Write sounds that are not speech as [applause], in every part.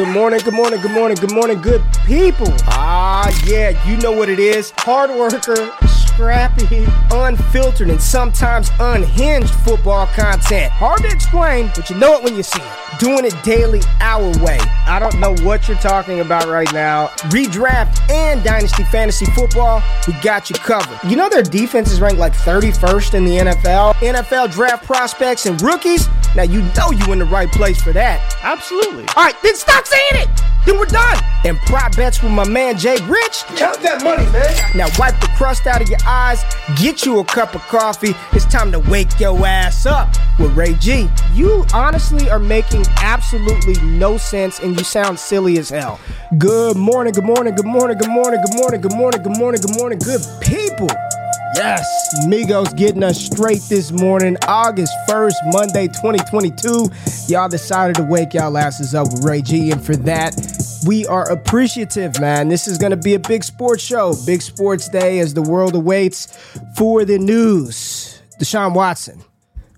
Good morning, good morning, good morning, good morning, good people. Ah, yeah, you know what it is. Hard worker, scrappy, unfiltered, and sometimes unhinged football content. Hard to explain, but you know it when you see it. Doing it daily our way. I don't know what you're talking about right now. Redraft and Dynasty Fantasy Football, we got you covered. You know their defense is ranked like 31st in the NFL. NFL draft prospects and rookies. Now you know you in the right place for that. Absolutely. All right, then stop saying it. Then we're done. And prop bets with my man Jay Rich. Count that money, man. Now wipe the crust out of your eyes, get you a cup of coffee. It's time to wake your ass up with Ray G. You honestly are making absolutely no sense and you sound silly as hell. Good morning, good morning, good morning, good morning, good morning, good morning, good morning, good morning, good people. Yes, Migos getting us straight this morning, August 1st, Monday 2022. Y'all decided to wake y'all asses up with Ray G, and for that, we are appreciative, man. This is going to be a big sports show, big sports day as the world awaits for the news. Deshaun Watson.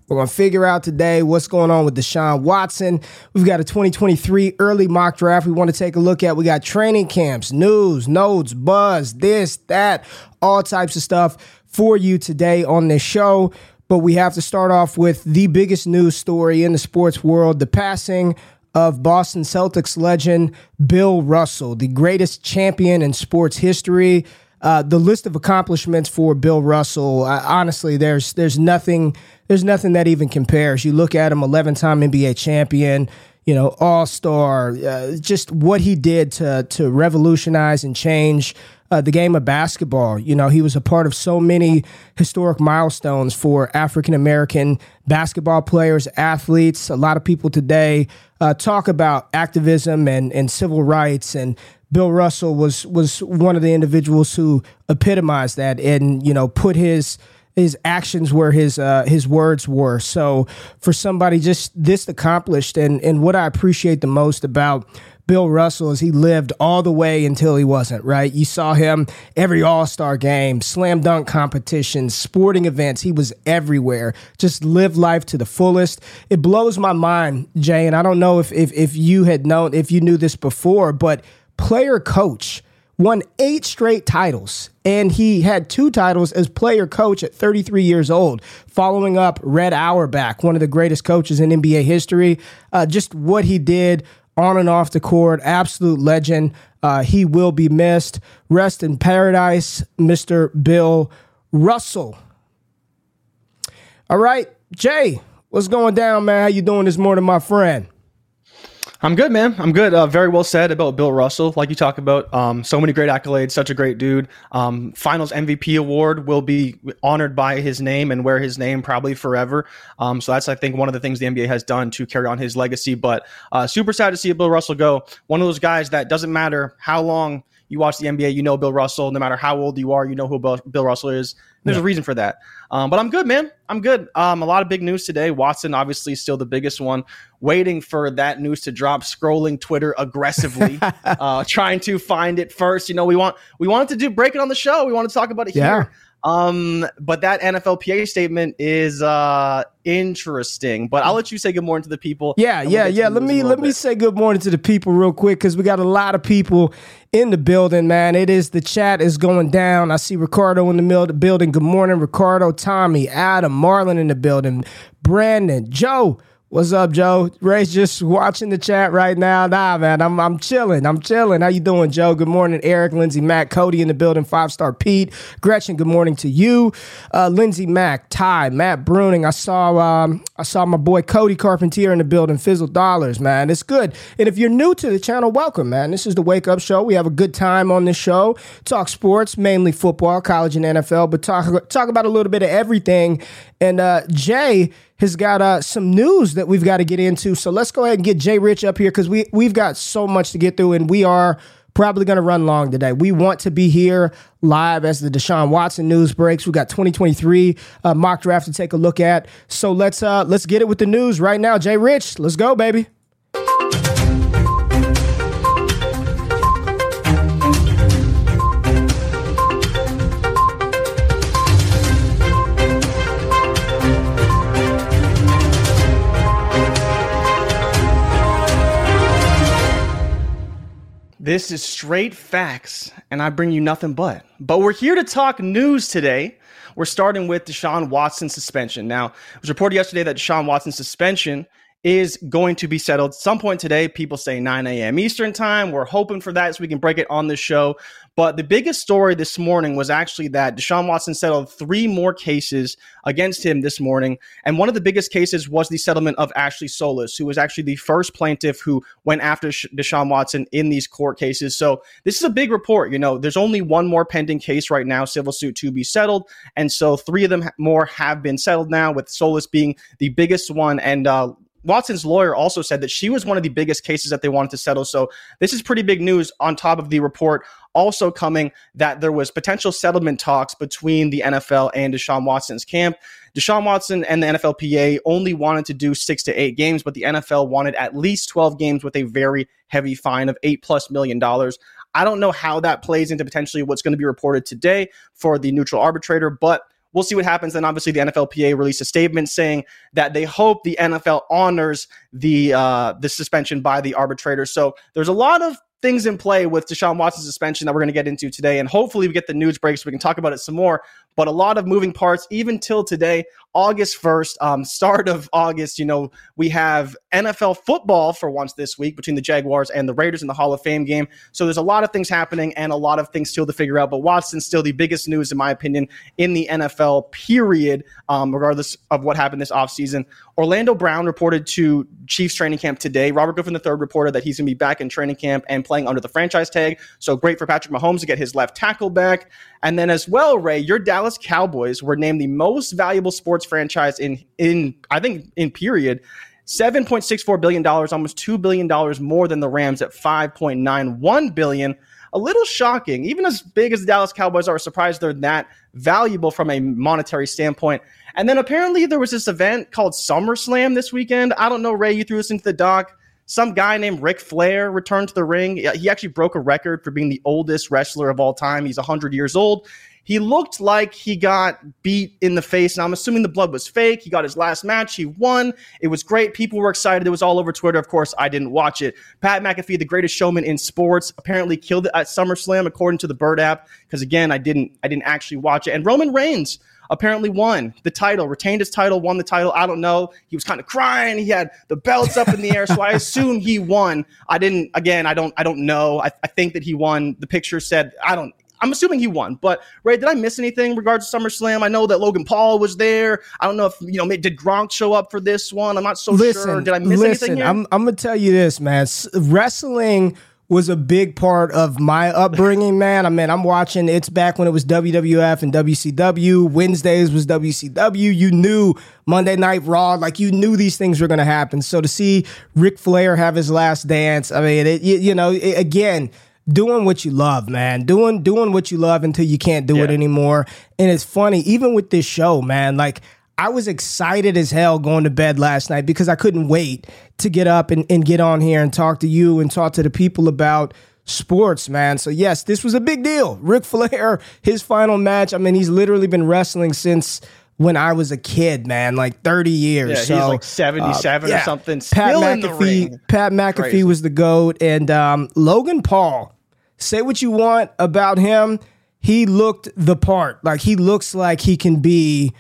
We're going to figure out today what's going on with Deshaun Watson. We've got a 2023 early mock draft we want to take a look at. We got training camps, news, notes, buzz, this, that, all types of stuff for you today on this show. But we have to start off with the biggest news story in the sports world the passing of Boston Celtics legend Bill Russell, the greatest champion in sports history. Uh, the list of accomplishments for Bill Russell, uh, honestly, there's there's nothing there's nothing that even compares. You look at him, 11 time NBA champion, you know, all star, uh, just what he did to to revolutionize and change uh, the game of basketball. You know, he was a part of so many historic milestones for African American basketball players, athletes. A lot of people today uh, talk about activism and, and civil rights and Bill Russell was was one of the individuals who epitomized that and you know put his his actions where his uh, his words were. So for somebody just this accomplished and and what I appreciate the most about Bill Russell is he lived all the way until he wasn't, right? You saw him every All Star game, slam dunk competitions, sporting events. He was everywhere. Just lived life to the fullest. It blows my mind, Jay, and I don't know if, if, if you had known, if you knew this before, but player coach won eight straight titles, and he had two titles as player coach at 33 years old, following up Red Auerbach, one of the greatest coaches in NBA history. Uh, just what he did on and off the court, absolute legend. Uh, he will be missed. Rest in paradise, Mr. Bill Russell. All right, Jay, what's going down, man? How you doing this morning, my friend? I'm good, man. I'm good. Uh, very well said about Bill Russell. Like you talk about, um, so many great accolades. Such a great dude. Um, Finals MVP award will be honored by his name and wear his name probably forever. Um, so that's I think one of the things the NBA has done to carry on his legacy. But uh, super sad to see Bill Russell go. One of those guys that doesn't matter how long you watch the NBA, you know Bill Russell. No matter how old you are, you know who Bill Russell is. There's yeah. a reason for that. Um, but I'm good, man. I'm good. Um, a lot of big news today. Watson, obviously, still the biggest one. Waiting for that news to drop. Scrolling Twitter aggressively, [laughs] uh, trying to find it first. You know, we want we wanted to do break it on the show. We want to talk about it yeah. here. Um, but that NFLPA statement is uh interesting. But I'll let you say good morning to the people. Yeah, yeah, yeah. Let me let bit. me say good morning to the people real quick because we got a lot of people in the building, man. It is the chat is going down. I see Ricardo in the building. Good morning, Ricardo, Tommy, Adam, Marlon in the building, Brandon, Joe. What's up, Joe? Ray's just watching the chat right now. Nah, man, I'm I'm chilling. I'm chilling. How you doing, Joe? Good morning, Eric, Lindsay, Matt, Cody in the building. Five star Pete, Gretchen. Good morning to you, uh, Lindsay, Mac, Ty, Matt Bruning. I saw um, I saw my boy Cody Carpentier in the building. Fizzle dollars, man. It's good. And if you're new to the channel, welcome, man. This is the Wake Up Show. We have a good time on this show. Talk sports, mainly football, college, and NFL, but talk talk about a little bit of everything. And uh, Jay has got uh, some news that we've got to get into. So let's go ahead and get Jay Rich up here because we we've got so much to get through, and we are probably going to run long today. We want to be here live as the Deshaun Watson news breaks. We got 2023 uh, mock draft to take a look at. So let's uh, let's get it with the news right now. Jay Rich, let's go, baby. This is straight facts, and I bring you nothing but. But we're here to talk news today. We're starting with Deshaun Watson suspension. Now, it was reported yesterday that Deshaun Watson's suspension is going to be settled some point today. People say 9 a.m. Eastern time. We're hoping for that so we can break it on the show. But the biggest story this morning was actually that Deshaun Watson settled three more cases against him this morning. And one of the biggest cases was the settlement of Ashley Solis, who was actually the first plaintiff who went after Deshaun Watson in these court cases. So this is a big report. You know, there's only one more pending case right now, civil suit to be settled. And so three of them more have been settled now, with Solis being the biggest one. And, uh, Watson's lawyer also said that she was one of the biggest cases that they wanted to settle. So this is pretty big news on top of the report also coming that there was potential settlement talks between the NFL and Deshaun Watson's camp. Deshaun Watson and the NFLPA only wanted to do six to eight games, but the NFL wanted at least 12 games with a very heavy fine of eight plus million dollars. I don't know how that plays into potentially what's going to be reported today for the neutral arbitrator, but we'll see what happens. Then obviously the NFLPA released a statement saying that they hope the NFL honors the uh, the suspension by the arbitrator. So there's a lot of things in play with Deshaun Watson's suspension that we're going to get into today. And hopefully we get the news break so we can talk about it some more. But a lot of moving parts, even till today, August 1st, um, [laughs] start of August, you know, we have NFL football for once this week between the Jaguars and the Raiders in the Hall of Fame game. So there's a lot of things happening and a lot of things still to figure out. But Watson's still the biggest news, in my opinion, in the NFL, period, um, regardless of what happened this offseason. Orlando Brown reported to Chiefs training camp today. Robert Griffin III reported that he's going to be back in training camp and playing under the franchise tag. So great for Patrick Mahomes to get his left tackle back. And then as well, Ray, your Dallas Cowboys were named the most valuable sports franchise in in I think in period. $7.64 billion, almost $2 billion more than the Rams at 5.91 billion. A little shocking. Even as big as the Dallas Cowboys are, surprised they're that valuable from a monetary standpoint. And then apparently there was this event called SummerSlam this weekend. I don't know, Ray, you threw this into the doc. Some guy named Ric Flair returned to the ring. He actually broke a record for being the oldest wrestler of all time. He's 100 years old. He looked like he got beat in the face, and I'm assuming the blood was fake. He got his last match. He won. It was great. People were excited. It was all over Twitter. Of course, I didn't watch it. Pat McAfee, the greatest showman in sports, apparently killed it at SummerSlam, according to the Bird app. Because again, I didn't, I didn't actually watch it. And Roman Reigns apparently won the title, retained his title, won the title. I don't know. He was kind of crying. He had the belts up in the air, so I assume he won. I didn't. Again, I don't. I don't know. I, I think that he won. The picture said I don't. I'm assuming he won, but Ray, did I miss anything in regards to SummerSlam? I know that Logan Paul was there. I don't know if you know did Gronk show up for this one. I'm not so listen, sure. Did I miss listen, anything? Here? I'm I'm gonna tell you this, man. Wrestling was a big part of my upbringing, man. I mean, I'm watching it's back when it was WWF and WCW. Wednesdays was WCW. You knew Monday Night Raw, like you knew these things were going to happen. So to see Ric Flair have his last dance, I mean, it, you, you know, it, again, doing what you love, man. Doing doing what you love until you can't do yeah. it anymore. And it's funny, even with this show, man, like I was excited as hell going to bed last night because I couldn't wait to get up and, and get on here and talk to you and talk to the people about sports, man. So yes, this was a big deal. [laughs] Ric Flair, his final match. I mean, he's literally been wrestling since when I was a kid, man, like 30 years. Yeah, so, he's like 77 uh, yeah. or something. Pat McAfee, Pat McAfee Crazy. was the GOAT. And um, Logan Paul, say what you want about him. He looked the part. Like he looks like he can be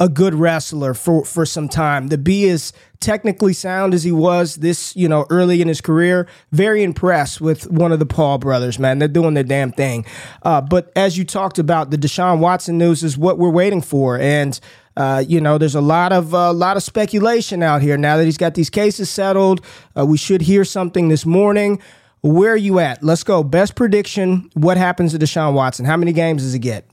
a good wrestler for for some time. To be as technically sound as he was this, you know, early in his career, very impressed with one of the Paul brothers, man. They're doing their damn thing. Uh, but as you talked about, the Deshaun Watson news is what we're waiting for, and. Uh, you know, there's a lot of a uh, lot of speculation out here now that he's got these cases settled. Uh, we should hear something this morning. Where are you at? Let's go. Best prediction. What happens to Deshaun Watson? How many games does he get?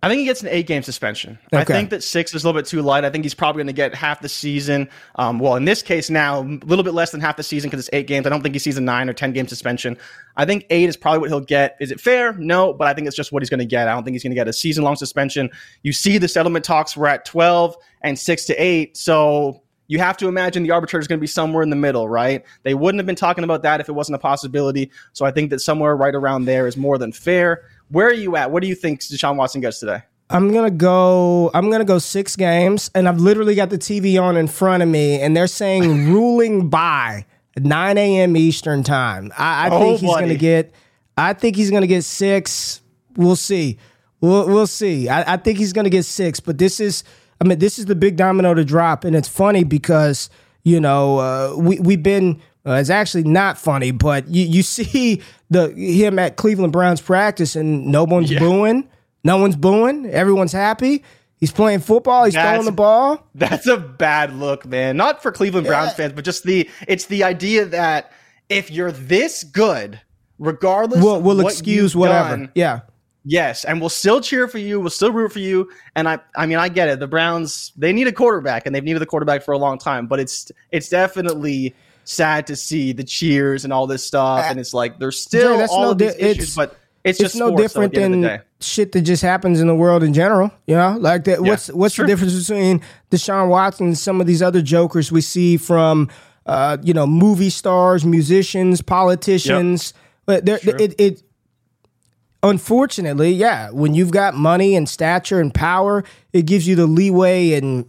I think he gets an eight game suspension. Okay. I think that six is a little bit too light. I think he's probably going to get half the season. Um, well, in this case now, a little bit less than half the season because it's eight games. I don't think he sees a nine or 10 game suspension. I think eight is probably what he'll get. Is it fair? No, but I think it's just what he's going to get. I don't think he's going to get a season long suspension. You see the settlement talks were at 12 and six to eight. So you have to imagine the arbitrator is going to be somewhere in the middle, right? They wouldn't have been talking about that if it wasn't a possibility. So I think that somewhere right around there is more than fair. Where are you at? What do you think Deshaun Watson gets today? I'm gonna go. I'm gonna go six games, and I've literally got the TV on in front of me, and they're saying [laughs] ruling by 9 a.m. Eastern time. I, I oh, think he's going to get. I think he's to get six. We'll see. We'll, we'll see. I, I think he's going to get six. But this is. I mean, this is the big domino to drop, and it's funny because you know uh, we we've been. Uh, it's actually not funny, but you, you see the him at Cleveland Browns practice, and no one's yeah. booing. No one's booing. Everyone's happy. He's playing football. He's that's, throwing the ball. That's a bad look, man. Not for Cleveland Browns yeah. fans, but just the it's the idea that if you're this good, regardless, we'll, we'll excuse whatever. Done, yeah. Yes, and we'll still cheer for you. We'll still root for you. And I, I mean, I get it. The Browns they need a quarterback, and they've needed a quarterback for a long time. But it's it's definitely sad to see the cheers and all this stuff. And it's like there's still all no of these di- issues, but it's, it's no different than shit that just happens in the world in general. You know, like that. Yeah, what's what's the difference between Deshaun Watson and some of these other jokers we see from, uh, you know, movie stars, musicians, politicians? Yep. But sure. it, it unfortunately, yeah, when you've got money and stature and power, it gives you the leeway and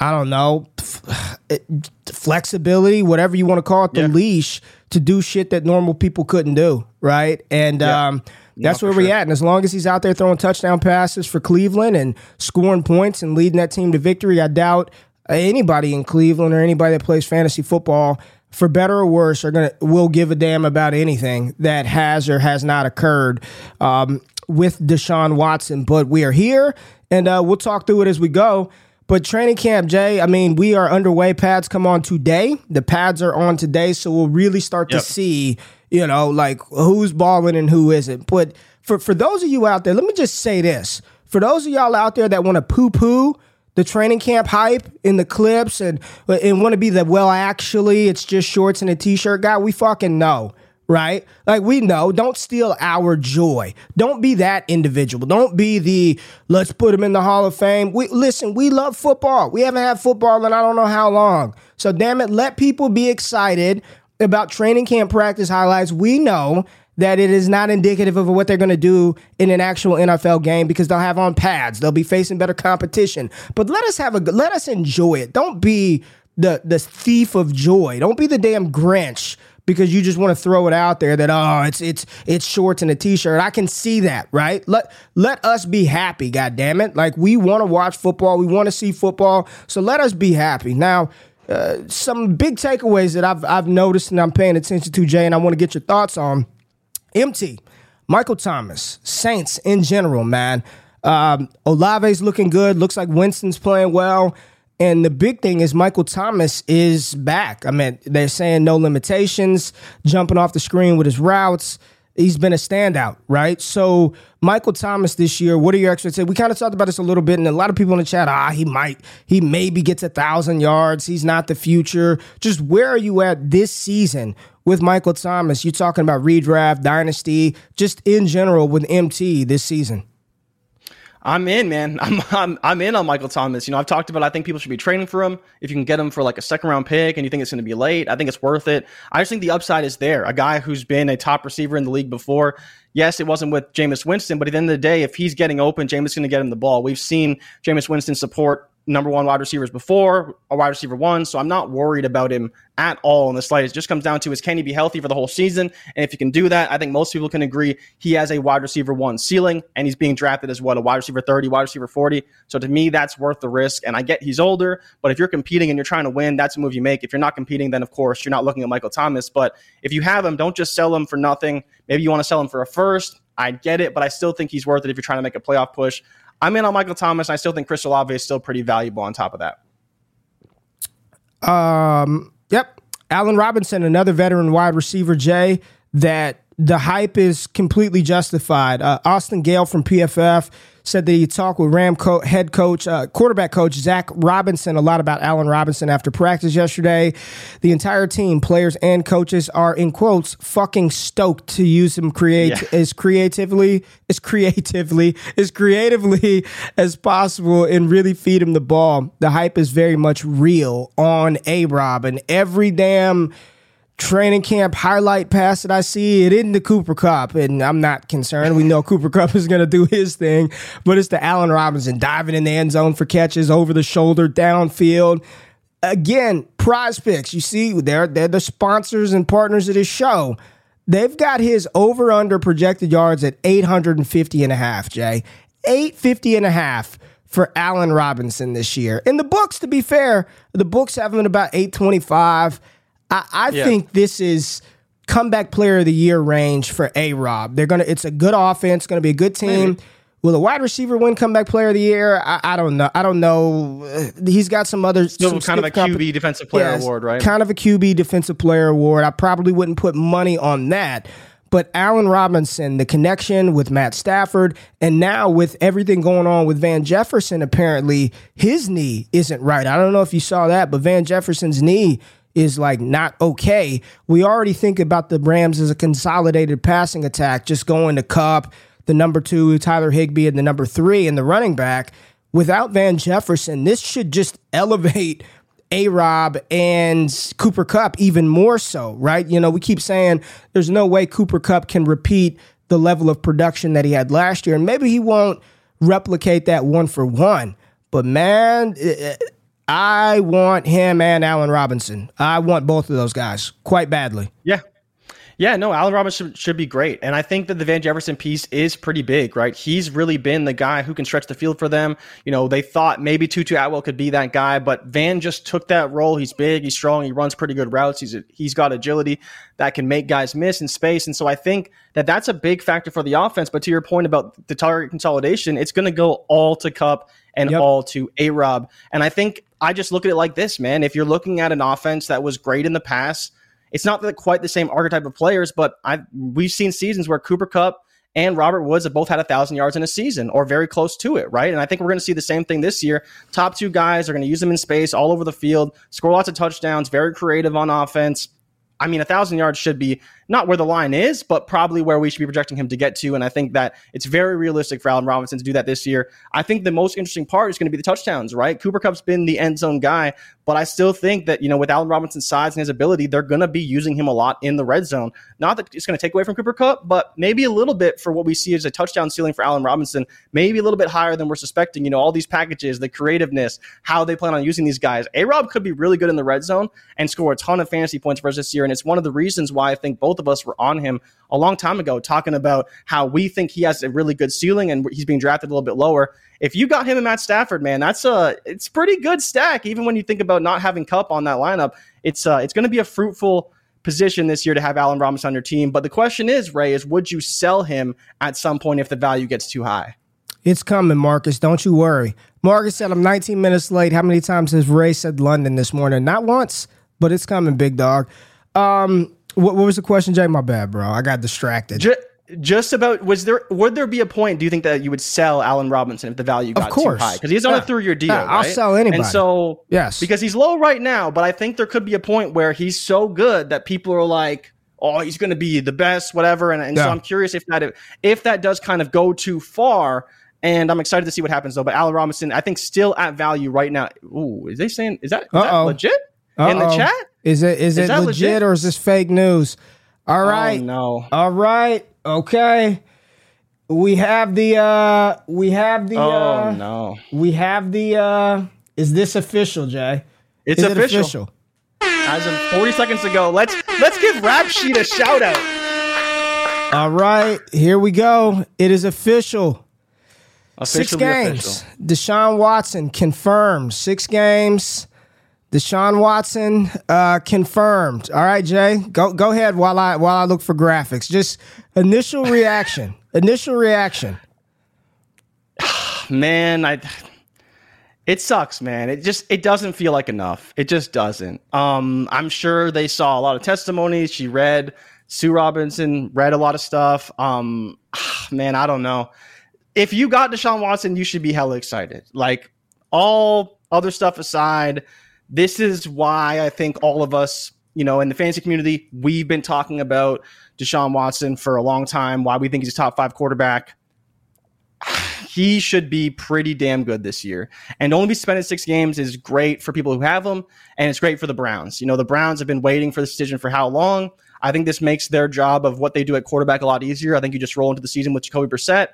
I don't know, [sighs] flexibility, whatever you want to call it, the yeah. leash to do shit that normal people couldn't do, right? And yeah. um, that's where we're sure. at. And as long as he's out there throwing touchdown passes for Cleveland and scoring points and leading that team to victory, I doubt anybody in Cleveland or anybody that plays fantasy football, for better or worse, are gonna will give a damn about anything that has or has not occurred um, with Deshaun Watson. But we are here, and uh, we'll talk through it as we go. But training camp, Jay, I mean, we are underway. Pads come on today. The pads are on today, so we'll really start yep. to see, you know, like who's balling and who isn't. But for for those of you out there, let me just say this: for those of y'all out there that want to poo poo the training camp hype in the clips and and want to be the well, actually, it's just shorts and a t-shirt guy, we fucking know right? Like we know, don't steal our joy. Don't be that individual. Don't be the let's put him in the Hall of Fame. We listen, we love football. We haven't had football in I don't know how long. So damn it, let people be excited about training camp practice highlights. We know that it is not indicative of what they're going to do in an actual NFL game because they'll have on pads. They'll be facing better competition. But let us have a let us enjoy it. Don't be the the thief of joy. Don't be the damn Grinch because you just want to throw it out there that oh it's it's it's shorts and a t-shirt. I can see that, right? Let let us be happy, god damn it. Like we want to watch football, we want to see football. So let us be happy. Now, uh, some big takeaways that I've I've noticed and I'm paying attention to, Jay, and I want to get your thoughts on. MT, Michael Thomas, Saints in general, man. Um, Olave's looking good. Looks like Winston's playing well. And the big thing is Michael Thomas is back. I mean, they're saying no limitations, jumping off the screen with his routes. He's been a standout, right? So Michael Thomas this year, what are your expectations? We kind of talked about this a little bit, and a lot of people in the chat, ah, he might, he maybe gets a thousand yards. He's not the future. Just where are you at this season with Michael Thomas? You're talking about redraft, dynasty, just in general with MT this season? I'm in, man. [laughs] I'm, I'm I'm in on Michael Thomas. You know, I've talked about. I think people should be trading for him. If you can get him for like a second round pick, and you think it's going to be late, I think it's worth it. I just think the upside is there. A guy who's been a top receiver in the league before. Yes, it wasn't with Jameis Winston, but at the end of the day, if he's getting open, Jameis is going to get him the ball. We've seen Jameis Winston support number one wide receivers before, a wide receiver one. So I'm not worried about him at all in the slightest. It just comes down to is can he be healthy for the whole season? And if he can do that, I think most people can agree he has a wide receiver one ceiling and he's being drafted as what, a wide receiver 30, wide receiver 40. So to me, that's worth the risk. And I get he's older, but if you're competing and you're trying to win, that's a move you make. If you're not competing, then of course you're not looking at Michael Thomas. But if you have him, don't just sell him for nothing. Maybe you want to sell him for a first. I get it, but I still think he's worth it if you're trying to make a playoff push. I'm in on Michael Thomas. I still think Chris Olave is still pretty valuable on top of that. Um. Yep. Allen Robinson, another veteran wide receiver, Jay, that the hype is completely justified. Uh, Austin Gayle from PFF said that he talked with Ram co- head coach, uh, quarterback coach Zach Robinson a lot about Allen Robinson after practice yesterday. The entire team, players and coaches, are in quotes fucking stoked to use him create yeah. as creatively as creatively as creatively as possible and really feed him the ball. The hype is very much real on A Rob and every damn training camp highlight pass that I see, it isn't the Cooper Kupp, and I'm not concerned. We know Cooper Kupp is going to do his thing, but it's the Allen Robinson diving in the end zone for catches over the shoulder, downfield. again, PrizePicks. You see, they're they're the sponsors and partners of this show. They've got his over under projected yards at 850 and a half, Jay. 850 and a half for Allen Robinson this year. In the books, to be fair, the books have him at about 825. I, I yeah. think this is comeback player of the year range for A Rob. They're gonna it's a good offense, gonna be a good team. Maybe. Will a wide receiver win comeback player of the year? I, I don't know. I don't know. He's got some other Still some kind of a QB defensive player yes, award, right? Kind of a QB defensive player award. I probably wouldn't put money on that. But Allen Robinson, the connection with Matt Stafford, and now with everything going on with Van Jefferson, apparently his knee isn't right. I don't know if you saw that, but Van Jefferson's knee is like not okay. We already think about the Rams as a consolidated passing attack, just going to Kupp, the number two, Tyler Higbee, and the number three, and the running back. Without Van Jefferson, this should just [laughs] elevate A Rob and Cooper Kupp even more so, right? You know, we keep saying there's no way Cooper Kupp can repeat the level of production that he had last year, and maybe he won't replicate that one for one. But man, I want him and Allen Robinson. I want both of those guys quite badly. Yeah, yeah, no, Allen Robinson should, should, be great. And I think that the Van Jefferson piece is pretty big, right? He's really been the guy who can stretch the field for them. You know, they thought maybe Tutu Atwell could be that guy, but Van just took that role. He's big, he's strong, he runs pretty good routes. He's a, he's got agility that can make guys miss in space. And so I think that that's a big factor for the offense. But to your point about the target consolidation, it's going to go all to Kupp and yep. all to A Rob. And I think I just look at it like this, man. If you're looking at an offense that was great in the past, it's not quite the same archetype of players, but i we've seen seasons where Cooper Kupp and Robert Woods have both had a thousand yards in a season or very close to it, right? And I think we're going to see the same thing this year. Top two guys are going to use them in space all over the field, score lots of touchdowns, very creative on offense. I mean, a thousand yards should be not where the line is, but probably where we should be projecting him to get to. And I think that it's very realistic for Allen Robinson to do that this year. I think the most interesting part is going to be the touchdowns, right? Cooper Kupp's been the end zone guy, but I still think that, you know, with Allen Robinson's size and his ability, they're going to be using him a lot in the red zone. Not that it's going to take away from Cooper Kupp, but maybe a little bit for what we see as a touchdown ceiling for Allen Robinson, maybe a little bit higher than we're suspecting. You know, all these packages, the creativeness, how they plan on using these guys. A Rob could be really good in the red zone and score a ton of fantasy points for us this year. And it's one of the reasons why I think both of us were on him a long time ago, talking about how we think he has a really good ceiling and he's being drafted a little bit lower. If you got him and Matt Stafford, man, that's a it's pretty good stack. Even when you think about not having Kupp on that lineup, it's uh, it's going to be a fruitful position this year to have Allen Robinson on your team. But the question is, Ray, is would you sell him at some point if the value gets too high? It's coming, Marcus. Don't you worry. Marcus said I'm 19 minutes late. How many times has Ray said London this morning? Not once, but it's coming, big dog. Um, what, what was the question, Jay? My bad, bro. I got distracted. Just, just about was there would there be a point do you think that you would sell Allen Robinson if the value got of course. too high because he's on yeah. a ah, three year deal yeah, I'll sell anybody and so yes because he's low right now but I think there could be a point where he's so good that people are like oh he's going to be the best whatever and, and yeah. so I'm curious if that if that does kind of go too far and I'm excited to see what happens though but Allen Robinson I think still at value right now ooh is they saying is that, is that legit Uh-oh. in the chat is it is, is it legit, legit, or is this fake news? All right. oh. Oh, no. All right. Okay. We have the uh we have the oh, uh no. We have the uh is this official, Jay? It's is official. It official. As of 40 seconds ago, let's let's give Rap Sheet a shout out. All right, here we go. It is official. Six games. Official. Deshaun Watson confirmed. Six games. Deshaun Watson uh, confirmed. All right, Jay, go go ahead while I while I look for graphics. Just initial reaction. [laughs] initial reaction. [sighs] Man, I it sucks, man. It just it doesn't feel like enough. It just doesn't. Um, I'm sure they saw a lot of testimonies. She read Sue Robinson read a lot of stuff. Um, [sighs] man, I don't know. If you got Deshaun Watson, you should be hella excited. Like all other stuff aside this is why I think all of us, you know, in the fantasy community, we've been talking about Deshaun Watson for a long time, why we think he's a top five quarterback. [sighs] He should be pretty damn good this year. And only be spending six games is great for people who have him, and it's great for the Browns. You know, the Browns have been waiting for this decision for how long? I think this makes their job of what they do at quarterback a lot easier. I think you just roll into the season with Jacoby Brissett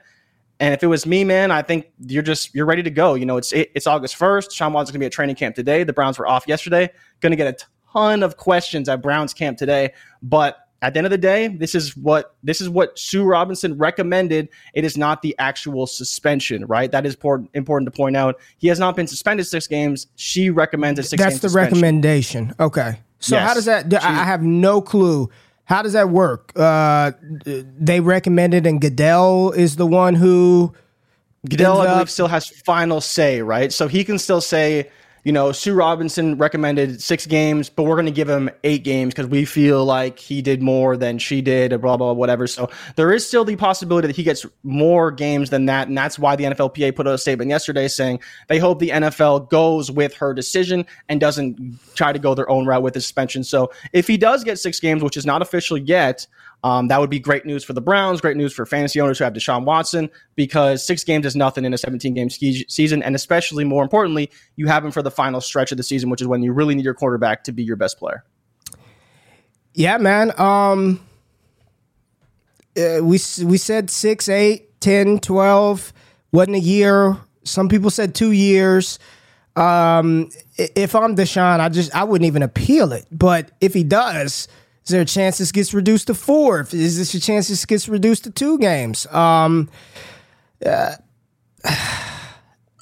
And if it was me, man, I think you're just you're ready to go. You know, it's it, it's August first. Sean Watson's gonna be at training camp today. The Browns were off yesterday. Going to get a ton of questions at Browns camp today, but at the end of the day, this is what this is what Sue Robinson recommended. It is not the actual suspension, right? That is important important to point out. He has not been suspended six games. She recommends a six. That's the suspension. recommendation. Okay, so Yes. how does that? I have no clue. How does that work? Uh, they recommended, and Goodell is the one who. Goodell, I believe, still has final say, right? So he can still say, you know, Sue Robinson recommended six games, but we're going to give him eight games because we feel like he did more than she did, or blah, blah, blah, whatever. So there is still the possibility that he gets more games than that. And that's why the NFLPA put out a statement yesterday saying they hope the NFL goes with her decision and doesn't try to go their own route with the suspension. So if he does get six games, which is not official yet, um, that would be great news for the Browns, great news for fantasy owners who have Deshaun Watson, because six games is nothing in a 17 game ski- season. And especially more importantly, you have him for the final stretch of the season, which is when you really need your quarterback to be your best player. Yeah, man. Um, uh, we we said six, eight, 10, 12. Wasn't a year. Some people said two years. Um, if I'm Deshaun, I just I wouldn't even appeal it. But if he does, is there a chance this gets reduced to four? Is this a chance this gets reduced to two games? Um, [sighs] I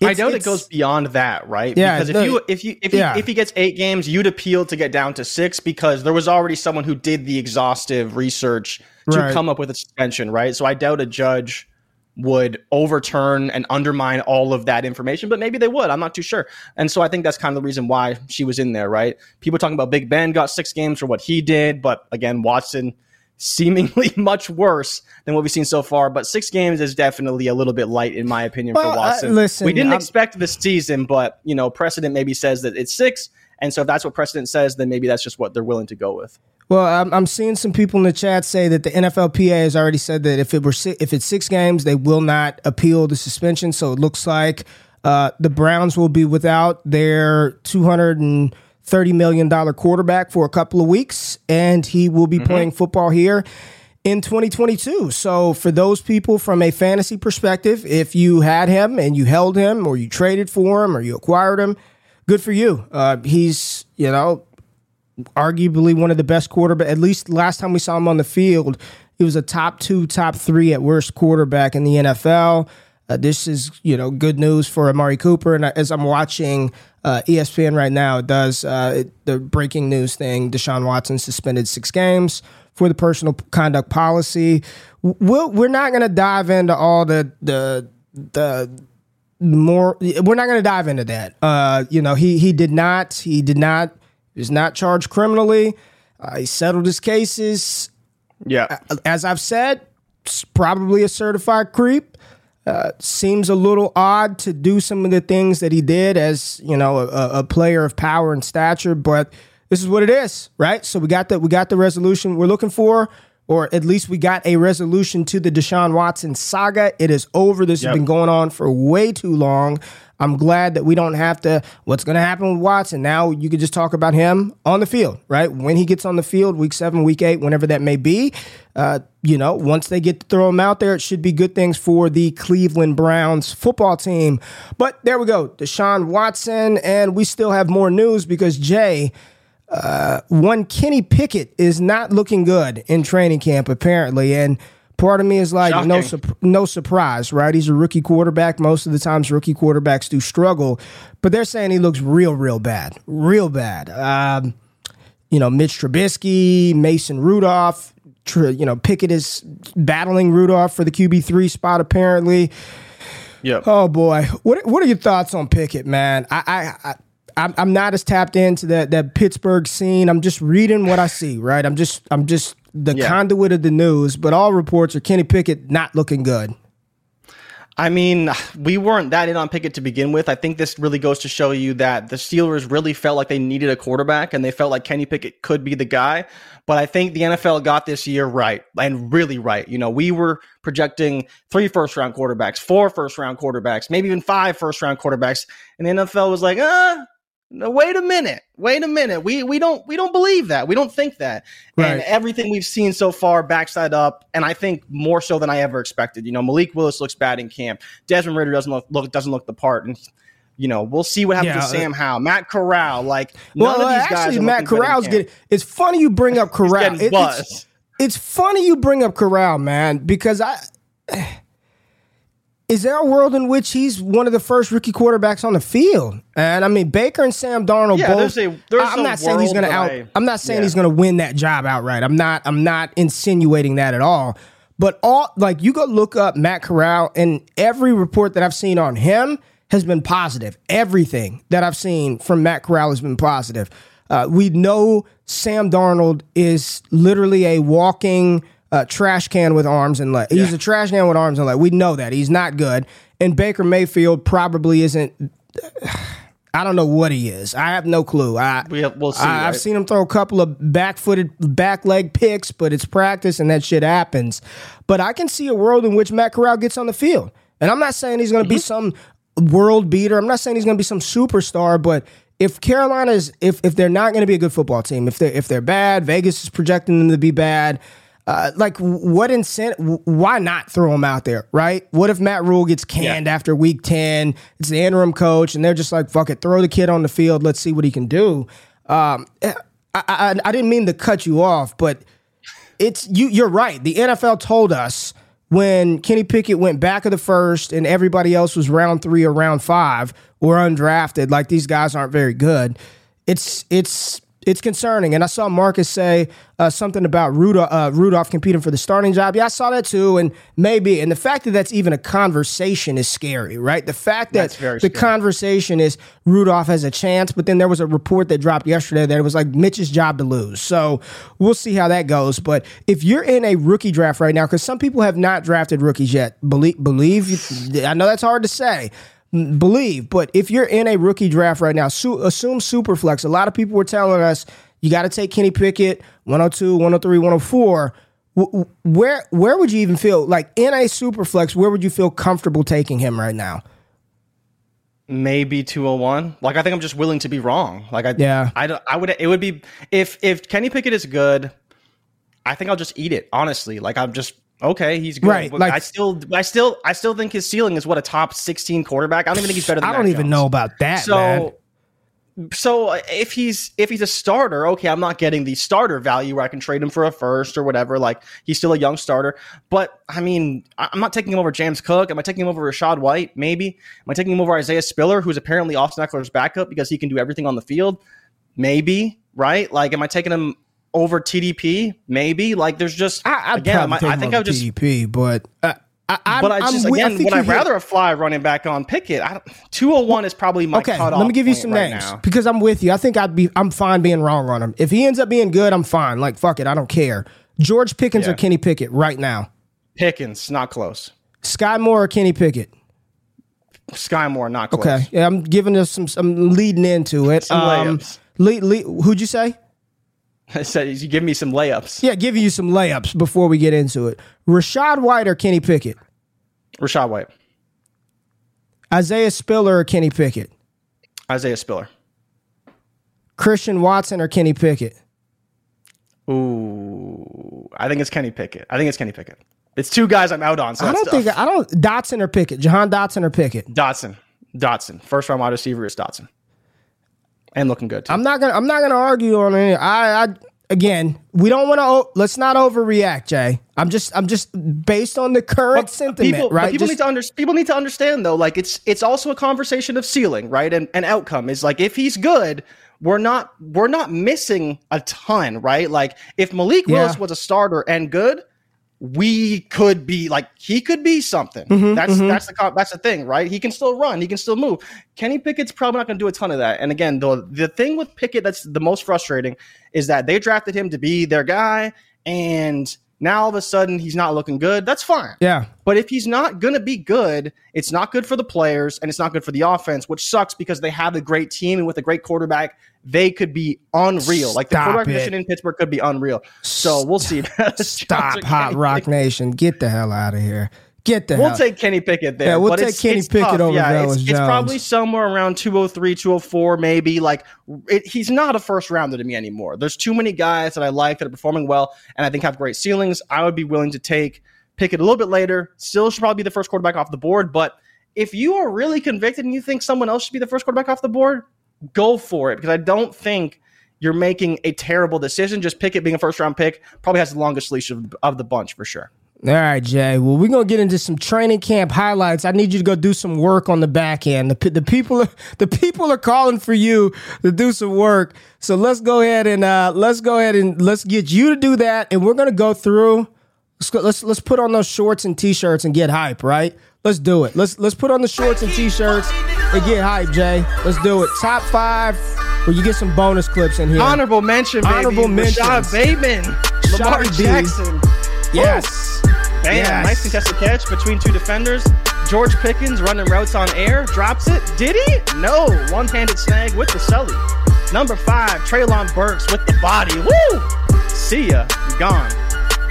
it's- doubt it goes beyond that, right? Yeah, Because if no, you if you if yeah. he, if he gets eight games, you'd appeal to get down to six because there was already someone who did the exhaustive research to Right. come up with a suspension, right? So I doubt a judge would overturn and undermine all of that information, but maybe they would. I'm not too sure. And so I think that's kind of the reason why she was in there, right? People talking about Big Ben got six games for what he did, but again, Watson seemingly [laughs] much worse than what we've seen so far. But six games is definitely a little bit light, in my opinion, Well, uh, for Watson. listen, we didn't I'm- expect this season, but you know, precedent maybe says that it's six. And so if that's what precedent says, then maybe that's just what they're willing to go with. Well, I'm, I'm seeing some people in the chat say that the NFLPA has already said that if it were si- if it's six games, they will not appeal the suspension. So it looks like uh, the Browns will be without their 230 million dollar quarterback for a couple of weeks, and he will be playing football here in 2022. So for those people from a fantasy perspective, if you had him and you held him, or you traded for him, or you acquired him, good for you. Uh, he's you know arguably one of the best quarterback. At least last time we saw him on the field, he was a top two, top three at worst quarterback in the NFL. Uh, this is you know good news for Amari Cooper. And as I'm watching uh, ESPN right now, it does uh, it, the breaking news thing: Deshaun Watson suspended six games for the personal conduct policy. We'll, we're not going to dive into all the the the more we're not going to dive into that uh you know he he did not he did not he was not charged criminally. Uh, he settled his cases. Yeah. as i've said probably a certified creep. Uh, seems a little odd to do some of the things that he did as you know a, a player of power and stature but this is what it is right? So we got the we got the resolution we're looking for or at least we got a resolution to the Deshaun Watson saga. It is over. This Yep. has been going on for way too long. I'm glad that we don't have to. What's going to happen with Watson? Now you can just talk about him on the field, right? When he gets on the field, week seven, week eight, whenever that may be. Uh, you know, once they get to throw him out there, it should be good things for the Cleveland Browns football team. But there we go, Deshaun Watson, and we still have more news because Jay one Kenny Pickett is not looking good in training camp apparently, and part of me is like no sup- no surprise, right? He's a rookie quarterback. Most of the times, rookie quarterbacks do struggle, but they're saying he looks real, real bad, real bad. Um, you know, Mitch Trubisky, Mason Rudolph. Tr- you know, Pickett is battling Rudolph for the QB three spot apparently. Yep. Oh boy, what what are your thoughts on Pickett, man? I I. I I'm, I'm not as tapped into that that Pittsburgh scene. I'm just reading what I see, right? I'm just I'm just the Yeah. conduit of the news, but all reports are Kenny Pickett not looking good. I mean, we weren't that in on Pickett to begin with. I think this really goes to show you that the Steelers really felt like they needed a quarterback and they felt like Kenny Pickett could be the guy. But I think the NFL got this year right and really right. You know, we were projecting three first round quarterbacks, four first round quarterbacks, maybe even five first round quarterbacks. And the NFL was like, ah, No, wait a minute. Wait a minute. We we don't we don't believe that. We don't think that. Right. And everything we've seen so far backs that up. And I think more so than I ever expected. You know, Malik Willis looks bad in camp. Desmond Ridder doesn't look, look doesn't look the part. And you know, we'll see what happens Yeah, to Sam uh, Howell, Matt Corral. Like Well, none of these actually, are Matt Corral's getting. It's funny you bring up Corral. It- it's, it's funny you bring up Corral, man, because I. Is there a world in which he's one of the first rookie quarterbacks on the field? And I mean, Baker and Sam Darnold Yeah, both. there's a- there's I'm not saying he's going to out. I- I'm not saying yeah. he's going to win that job outright. I'm not. I'm not insinuating that at all. But all like you go look up Matt Corral, and every report that I've seen on him has been positive. Everything that I've seen from Matt Corral has been positive. Uh, we know Sam Darnold is literally a walking uh, trash can with arms and legs. He's a trash can with arms and legs. We know that he's not good, and Baker Mayfield probably isn't. [sighs] I don't know what he is. I have no clue. I We- we'll see, I, have right? seen him throw a couple of back-footed, back leg picks, but it's practice and that shit happens. But I can see a world in which Matt Corral gets on the field, and I'm not saying he's going to be some world beater. I'm not saying he's going to be some superstar, but if Carolina is, if if they're not going to be a good football team, if they if they're bad, Vegas is projecting them to be bad. Uh, like what incentive? Why not throw him out there, right? What if Matt Rhule gets canned after week ten? It's the interim coach, and they're just like, "Fuck it, throw the kid on the field. Let's see what he can do." Um, I, I, I didn't mean to cut you off, but it's you. You're right. The NFL told us when Kenny Pickett went back of the first, and everybody else was round three or round five or undrafted. Like these guys aren't very good. It's it's it's concerning. And I saw Marcus say uh, something about Rudolph, uh, Rudolph competing for the starting job. Yeah, I saw that too. And maybe, and the fact that that's even a conversation is scary, right? The fact that That's very the scary. conversation is Rudolph has a chance, but then there was a report that dropped yesterday that it was like Mitch's job to lose. So we'll see how that goes. But if you're in a rookie draft right now, because some people have not drafted rookies yet, believe, believe I know that's hard to say. Believe, but if you're in a rookie draft right now, su- assume Superflex. A lot of people were telling us you got to take Kenny Pickett, 102, 103, 104. W- w- Where where would you even feel like in a Superflex? Where would you feel comfortable taking him right now? maybe 201 like i think i'm just willing to be wrong like i Yeah. i don't i would it would be if if kenny pickett is good i think i'll just eat it honestly like i'm just okay he's good Right, But like- i still i still i still think his ceiling is what a top 16 quarterback? I don't even think he's better than I don't even Jones. know about that, so man. so uh, if he's if he's a starter okay i'm not getting the starter value where i can trade him for a first or whatever like he's still a young starter. But i mean i'm not taking him over james cook. Am i taking him over rachaad white? Maybe. Am i taking him over isaiah spiller who's apparently austin ekeler's backup because he can do everything on the field? Maybe right? Like am i taking him over tdp maybe like there's just I, I'd again I, I think i would just TDP, but uh, I, I'm, but I I'm just I again, think would I hit- rather a fly running back on Pickett? I don't, 201 is probably my Okay, let me give you some right names now. because I'm with you. I think I'd be I'm fine being wrong on him. If he ends up being good, I'm fine. Like fuck it, I don't care. George Pickens Yeah. or Kenny Pickett right now. Pickens, not close. Sky Moore or Kenny Pickett. Sky Moore, not close. Okay, yeah, I'm giving us some. I'm leading into it. Some um, layups. lead, lead, who'd you say? [laughs] I said you give me some layups. Yeah, give you some layups before we get into it. Rachaad White or Kenny Pickett. Rachaad White, Isaiah Spiller or Kenny Pickett. Isaiah Spiller. Christian Watson or Kenny Pickett. Ooh, I think it's Kenny Pickett. I think it's Kenny Pickett. It's two guys I'm out on. So I don't think tough. I don't Dotson or Pickett. Jahan Dotson or Pickett. Dotson. Dotson. First round wide receiver is Dotson, and looking good too. I'm not gonna. I'm not gonna argue on it. I, I again, we don't want to. Let's not overreact, Jay. I'm just. I'm just based on the current sentiment, people, right? But people Just- need to under, people need to understand though, like it's it's also a conversation of ceiling, right? And and outcome is like if he's good, we're not we're not missing a ton, right? Like if Malik Willis Yeah. was a starter and good, we could be like he could be something. Mm-hmm, that's that's the that's the thing, right? He can still run, he can still move. Kenny Pickett's probably not going to do a ton of that. And again, the the thing with Pickett that's the most frustrating is that they drafted him to be their guy, and now all of a sudden he's not looking good. That's fine. yeah. But if he's not going to be good, it's not good for the players and it's not good for the offense, which sucks because they have a great team and with a great quarterback, they could be unreal. like the Stop quarterback position in Pittsburgh could be unreal. So we'll see. [laughs] Stop, Hot Rock Nation. Get the hell out of here. Get the We'll hell. take Kenny Pickett there. Yeah, we'll but take it's, Kenny it's Pickett tough. over yeah, it's, it's probably somewhere around 203, 204, maybe. Like, it, he's not a first rounder to me anymore. There's too many guys that I like that are performing well and I think have great ceilings. I would be willing to take Pickett a little bit later. Still should probably be the first quarterback off the board. But if you are really convicted and you think someone else should be the first quarterback off the board, go for it because I don't think you're making a terrible decision. Just Pickett being a first round pick probably has the longest leash of, of the bunch for sure. All right, Jay. Well, we're gonna get into some training camp highlights. I need you to go do some work on the back end. The, the people, are, [laughs] the people are calling for you to do some work. So let's go ahead and uh, let's go ahead and let's get you to do that. And we're gonna go through. Let's go, let's let's put on those shorts and t-shirts and get hype. Right? Let's do it. Let's let's put on the shorts and t-shirts and get hype, Jay. Let's do it. Top five, where you get some bonus clips in here. Honorable mention, baby. Honorable mention. Rashod Bateman, Lamar Jackson. yes. Bam, Yes. nice contested catch between two defenders. George Pickens running routes on air, drops it. Did he? No. One-handed snag with the Sully. Number five, Treylon Burks with the body. Woo! See ya. Gone.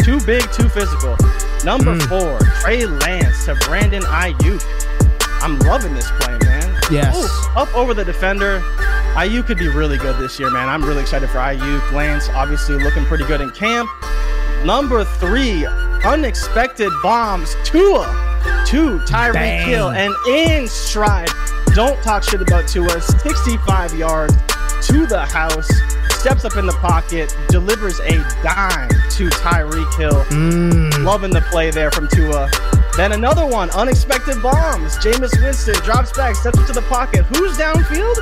Too big, too physical. Number Mm. four, Trey Lance to Brandon Aiyuk. I'm loving this play, man. Yes. Ooh, up over the defender. Aiyuk could be really good this year, man. I'm really excited for Aiyuk. Lance obviously looking pretty good in camp. Number three, unexpected bombs. Tua to Tyreek. Hill and in stride. Don't talk shit about Tua. 65 yards to the house. Steps up in the pocket, delivers a dime to Tyreek Hill. Mm. Loving the play there from Tua. Then another one, unexpected bombs. Jameis Winston drops back, steps into the pocket. Who's downfield?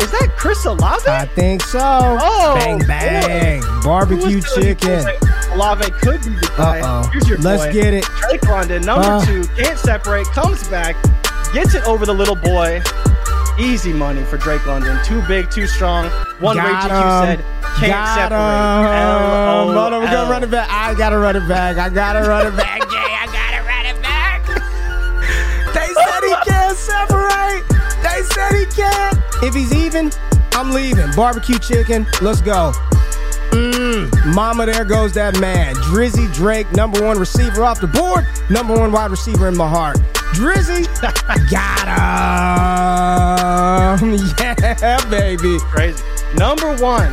Is that Chris Olave? I think so. Oh, bang bang, Who barbecue chicken. Olave could be the guy. Uh oh. Here's your Let's boy. get it. Drake London, number Uh. two, can't separate, comes back, gets it over the little boy. Easy money for Drake London. Too big, too strong. One Got GQ him. said, can't got separate. him. Hold on, we're gonna run it back. I gotta run it back. I gotta run it back, Jay. I gotta run it back. they said he can't separate. They said he can't. If he's even, I'm leaving. Barbecue chicken. Let's go. Mm, mama, there goes that man. Drizzy Drake, number one receiver off the board, number one wide receiver in my heart. Drizzy, [laughs] got him. [laughs] Yeah, baby. Crazy. Number one,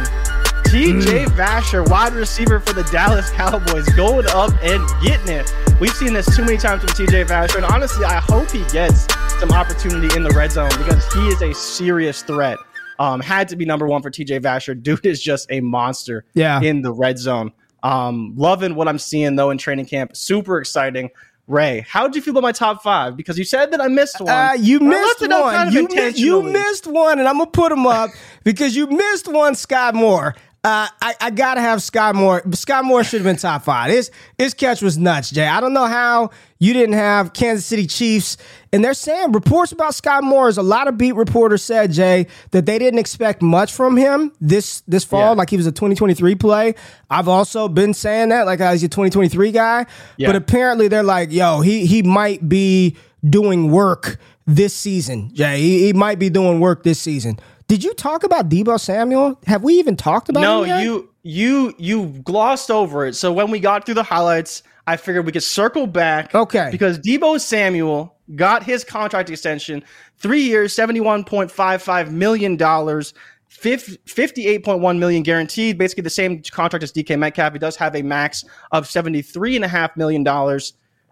TJ Vasher, wide receiver for the Dallas Cowboys, going up and getting it. We've seen this too many times with TJ Vasher, and honestly, I hope he gets some opportunity in the red zone because he is a serious threat. Um, had to be number one for TJ Vasher. Dude is just a monster Yeah. in the red zone. Um, loving what I'm seeing though in training camp. Super exciting. Ray, how did you feel about my top five? Because you said that I missed one. Uh, you missed left it out one. kind of you, mi- you missed one, and I'm gonna put them up because you missed one. Skyy Moore. Uh, I, I gotta have Skyy Moore. Skyy Moore should have been top five. His his catch was nuts, Jay. I don't know how you didn't have Kansas City Chiefs, and they're saying reports about Skyy Moore. Is a lot of beat reporters said, Jay, that they didn't expect much from him this this fall. Yeah. Like he was a 2023 play. I've also been saying that, like was a 2023 guy. Yeah. But apparently they're like, yo, he he might be doing work this season. Jay, he, he might be doing work this season. Did you talk about Deebo Samuel? Have we even talked about No, you you you glossed over it. So when we got through the highlights, I figured we could circle back. Okay. Because Deebo Samuel got his contract extension, three years, seventy-one point five five million dollars. 58.1 million guaranteed, basically the same contract as DK Metcalf. He does have a max of $73.5 million.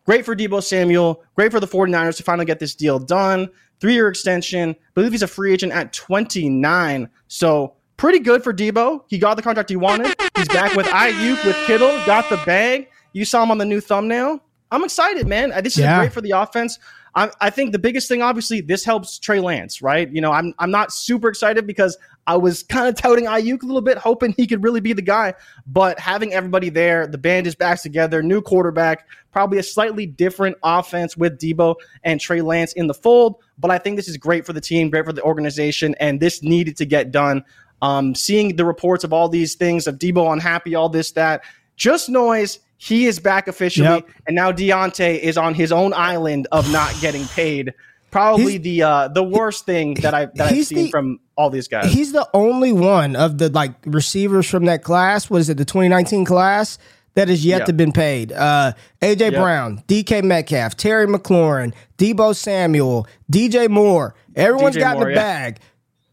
Great for Deebo Samuel. Great for the 49ers to finally get this deal done. Three year extension. I believe he's a free agent at 29. So pretty good for Deebo. He got the contract he wanted. He's back with Aiyuk, with Kittle, got the bag. You saw him on the new thumbnail. I'm excited, man. Uh, This is Yeah. great for the offense. I, I think the biggest thing, obviously, this helps Trey Lance, right? You know, I'm I'm not super excited because I was kind of touting Aiyuk a little bit, hoping he could really be the guy. But having everybody there, the band is back together, new quarterback, probably a slightly different offense with Deebo and Trey Lance in the fold. But I think this is great for the team, great for the organization, and this needed to get done. Um, seeing the reports of all these things of Deebo unhappy, all this, that, just noise. He is back officially, Yep. and now Diontae is on his own island of not getting paid. Probably He's- the uh, the worst thing that I that I've seen the- from all these guys. He's the only one of the like receivers from that class. Was it? The 2019 class That has yet to been paid. Uh, AJ. Brown, DK Metcalf, Terry McLaurin, Deebo Samuel, DJ Moore. Everyone's DJ got Moore, the yeah. bag.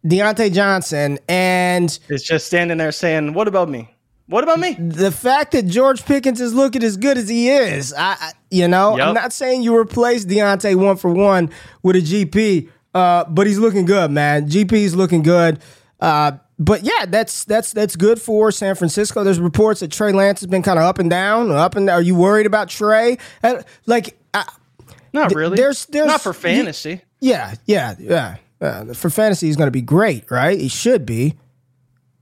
Diontae Johnson, and it's just standing there saying, "What about me? What about me?" The fact that George Pickens is looking as good as he is, I, I you know, yep. I'm not saying you replace Diontae one for one with a GP, uh, but he's looking good, man. GP's looking good. Uh, but yeah, that's that's that's good for San Francisco. There's reports that Trey Lance has been kind of up and down, up and. Are you worried about Trey? Uh, like, uh, not really. There's there's not for fantasy. Yeah, yeah, yeah. Uh, for fantasy, he's going to be great, right? He should be.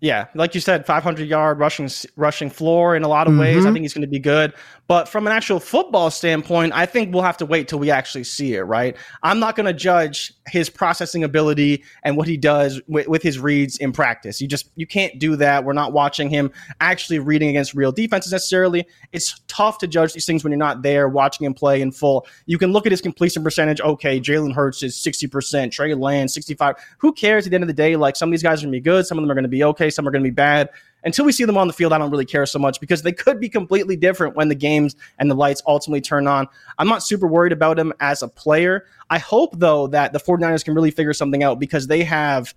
Yeah, like you said, 500 yard rushing rushing floor in a lot of mm-hmm. ways. I think he's going to be good. But from an actual football standpoint, I think we'll have to wait till we actually see it, right? I'm not going to judge his processing ability and what he does with, with, his reads in practice. You just you can't do that. We're not watching him actually reading against real defenses necessarily. It's tough to judge these things when you're not there watching him play in full. You can look at his completion percentage. Okay, Jalen Hurts is 60%, Trey Lance 65. Who cares at the end of the day? Like some of these guys are going to be good, some of them are going to be okay, some are going to be bad until we see them on the field, I don't really care so much because they could be completely different when the games and the lights ultimately turn on. I'm not super worried about him as a player. I hope, though, that the 49ers can really figure something out because they have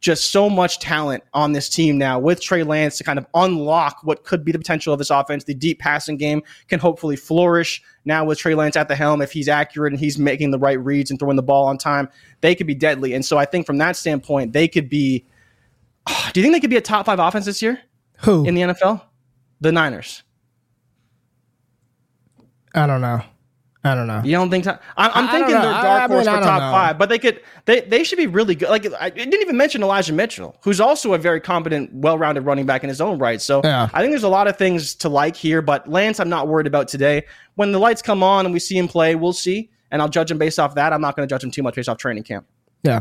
just so much talent on this team now with Trey Lance to kind of unlock what could be the potential of this offense. The deep passing game can hopefully flourish now with Trey Lance at the helm. If he's accurate and he's making the right reads and throwing the ball on time, they could be deadly. And so I think from that standpoint, they could be Oh, do you think they could be a top five offense this year? Who in the NFL? The Niners. I don't know. I don't know. You don't think? I'm, I'm thinking they're dark horse I mean, for top know. five, but they could. They they should be really good. Like I didn't even mention Elijah Mitchell, who's also a very competent, well-rounded running back in his own right. So yeah. I think there's a lot of things to like here. But Lance, I'm not worried about today. When the lights come on and we see him play, we'll see, and I'll judge him based off that. I'm not going to judge him too much based off training camp. Yeah.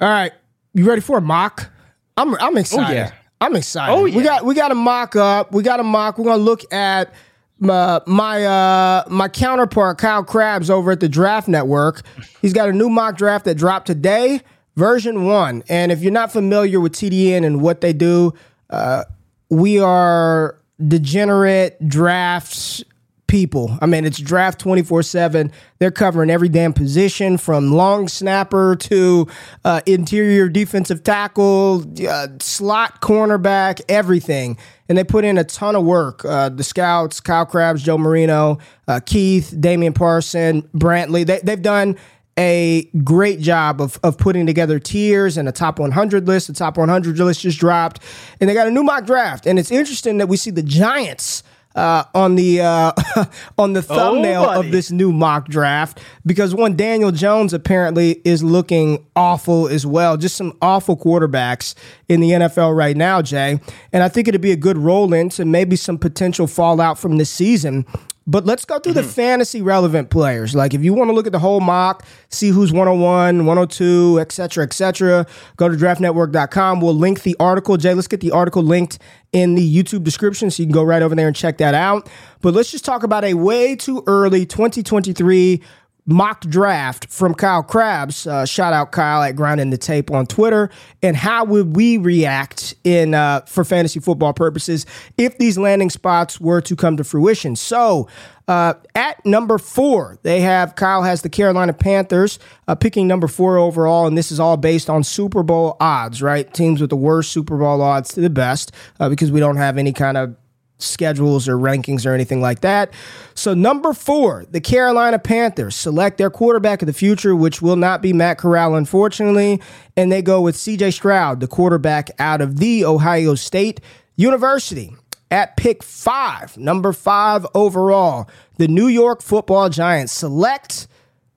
All right. You ready for a mock? I'm I'm excited. Oh, yeah. I'm excited. Oh, yeah. We got we got a mock up. We got a mock. We're gonna look at my my uh my counterpart Kyle Crabbs over at the Draft Network. He's got a new mock draft that dropped today, version one. And if you're not familiar with TDN and what they do, uh, we are degenerate drafts people. I mean, it's draft 24 7. They're covering every damn position from long snapper to uh, interior defensive tackle, uh, slot cornerback, everything. And they put in a ton of work. Uh, the scouts, Kyle Crabbs, Joe Marino, uh, Keith, Damian Parson, Brantley, they, they've done a great job of, of putting together tiers and a top 100 list. The top 100 list just dropped, and they got a new mock draft. And it's interesting that we see the Giants uh, on the uh, [laughs] on the thumbnail oh, of this new mock draft because one Daniel Jones apparently is looking awful as well. Just some awful quarterbacks in the NFL right now, Jay. And I think it'd be a good roll into maybe some potential fallout from this season but let's go through mm-hmm. the fantasy relevant players. Like if you want to look at the whole mock, see who's 101, 102, etc., etc., go to draftnetwork.com. We'll link the article. Jay, let's get the article linked in the YouTube description so you can go right over there and check that out. But let's just talk about a way too early 2023 mock draft from Kyle Crabbs. Uh, shout out Kyle at Grinding the Tape on Twitter. And how would we react in uh, for fantasy football purposes if these landing spots were to come to fruition? So. Uh, at number four, they have Kyle has the Carolina Panthers uh, picking number four overall, and this is all based on Super Bowl odds, right? Teams with the worst Super Bowl odds to the best uh, because we don't have any kind of schedules or rankings or anything like that. So, number four, the Carolina Panthers select their quarterback of the future, which will not be Matt Corral, unfortunately. And they go with CJ Stroud, the quarterback out of the Ohio State University. At pick five, number five overall, the New York football Giants select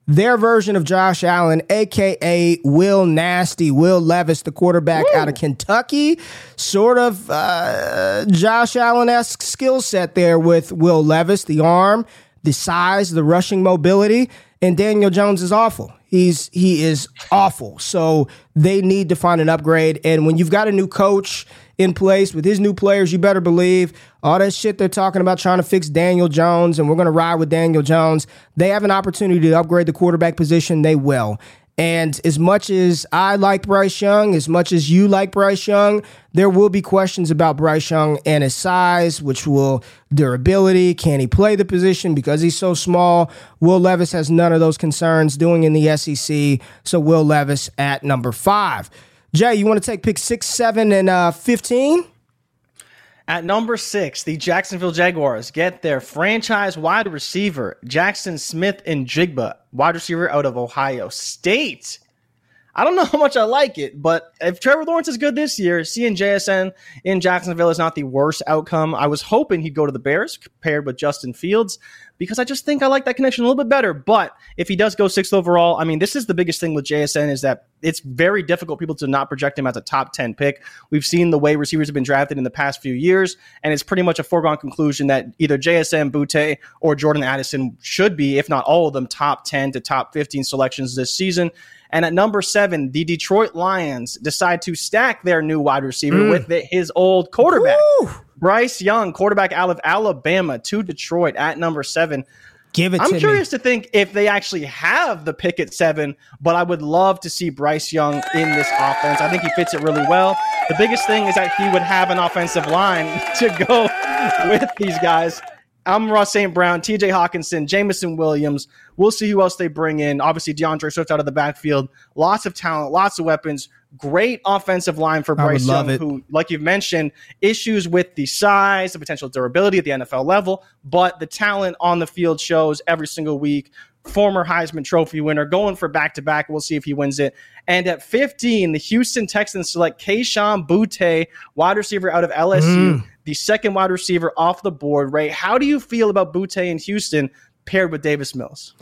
their version of Josh Allen, aka Will Nasty, Will Levis, the quarterback Woo. out of Kentucky. Sort of uh, Josh Allen esque skill set there with Will Levis, the arm, the size, the rushing mobility. And Daniel Jones is awful. He's he is awful. So they need to find an upgrade. And when you've got a new coach in place with his new players, you better believe all that shit they're talking about trying to fix Daniel Jones and we're going to ride with Daniel Jones. They have an opportunity to upgrade the quarterback position. They will. And as much as I like Bryce Young, as much as you like Bryce Young, there will be questions about Bryce Young and his size, which will durability. Can he play the position because he's so small? Will Levis has none of those concerns doing in the SEC. So Will Levis at number five. Jay, you want to take pick six, seven, and uh, 15? At number six, the Jacksonville Jaguars get their franchise wide receiver, Jaxon Smith-Njigba, wide receiver out of Ohio State. I don't know [laughs] how much I like it, but if Trevor Lawrence is good this year, seeing JSN in Jacksonville is not the worst outcome. I was hoping he'd go to the Bears paired with Justin Fields because I just think I like that connection a little bit better. But if he does go sixth overall, I mean, this is the biggest thing with JSN is that it's very difficult people to not project him as a top 10 pick. We've seen the way receivers have been drafted in the past few years, and it's pretty much a foregone conclusion that either JSN, Boutte, or Jordan Addison should be, if not all of them, top 10 to top 15 selections this season. And at number seven, the Detroit Lions decide to stack their new wide receiver mm. with the, his old quarterback, Woo! Bryce Young, quarterback out of Alabama to Detroit at number seven. Give it I'm to curious me. to think if they actually have the pick at seven, but I would love to see Bryce Young in this offense. I think he fits it really well. The biggest thing is that he would have an offensive line [laughs] to go with these guys. Amon-Ra St. Brown, TJ Hockenson, Jameson Williams. We'll see who else they bring in. Obviously, DeAndre Swift out of the backfield. Lots of talent, lots of weapons. Great offensive line for Bryce Young, it. who, like you've mentioned, issues with the size, the potential durability at the NFL level, but the talent on the field shows every single week. Former Heisman Trophy winner, going for back to back. We'll see if he wins it. And at 15, the Houston Texans select Kayshon Boutte, wide receiver out of LSU. Mm the second wide receiver off the board. Ray, how do you feel about Boutte in Houston paired with Davis Mills?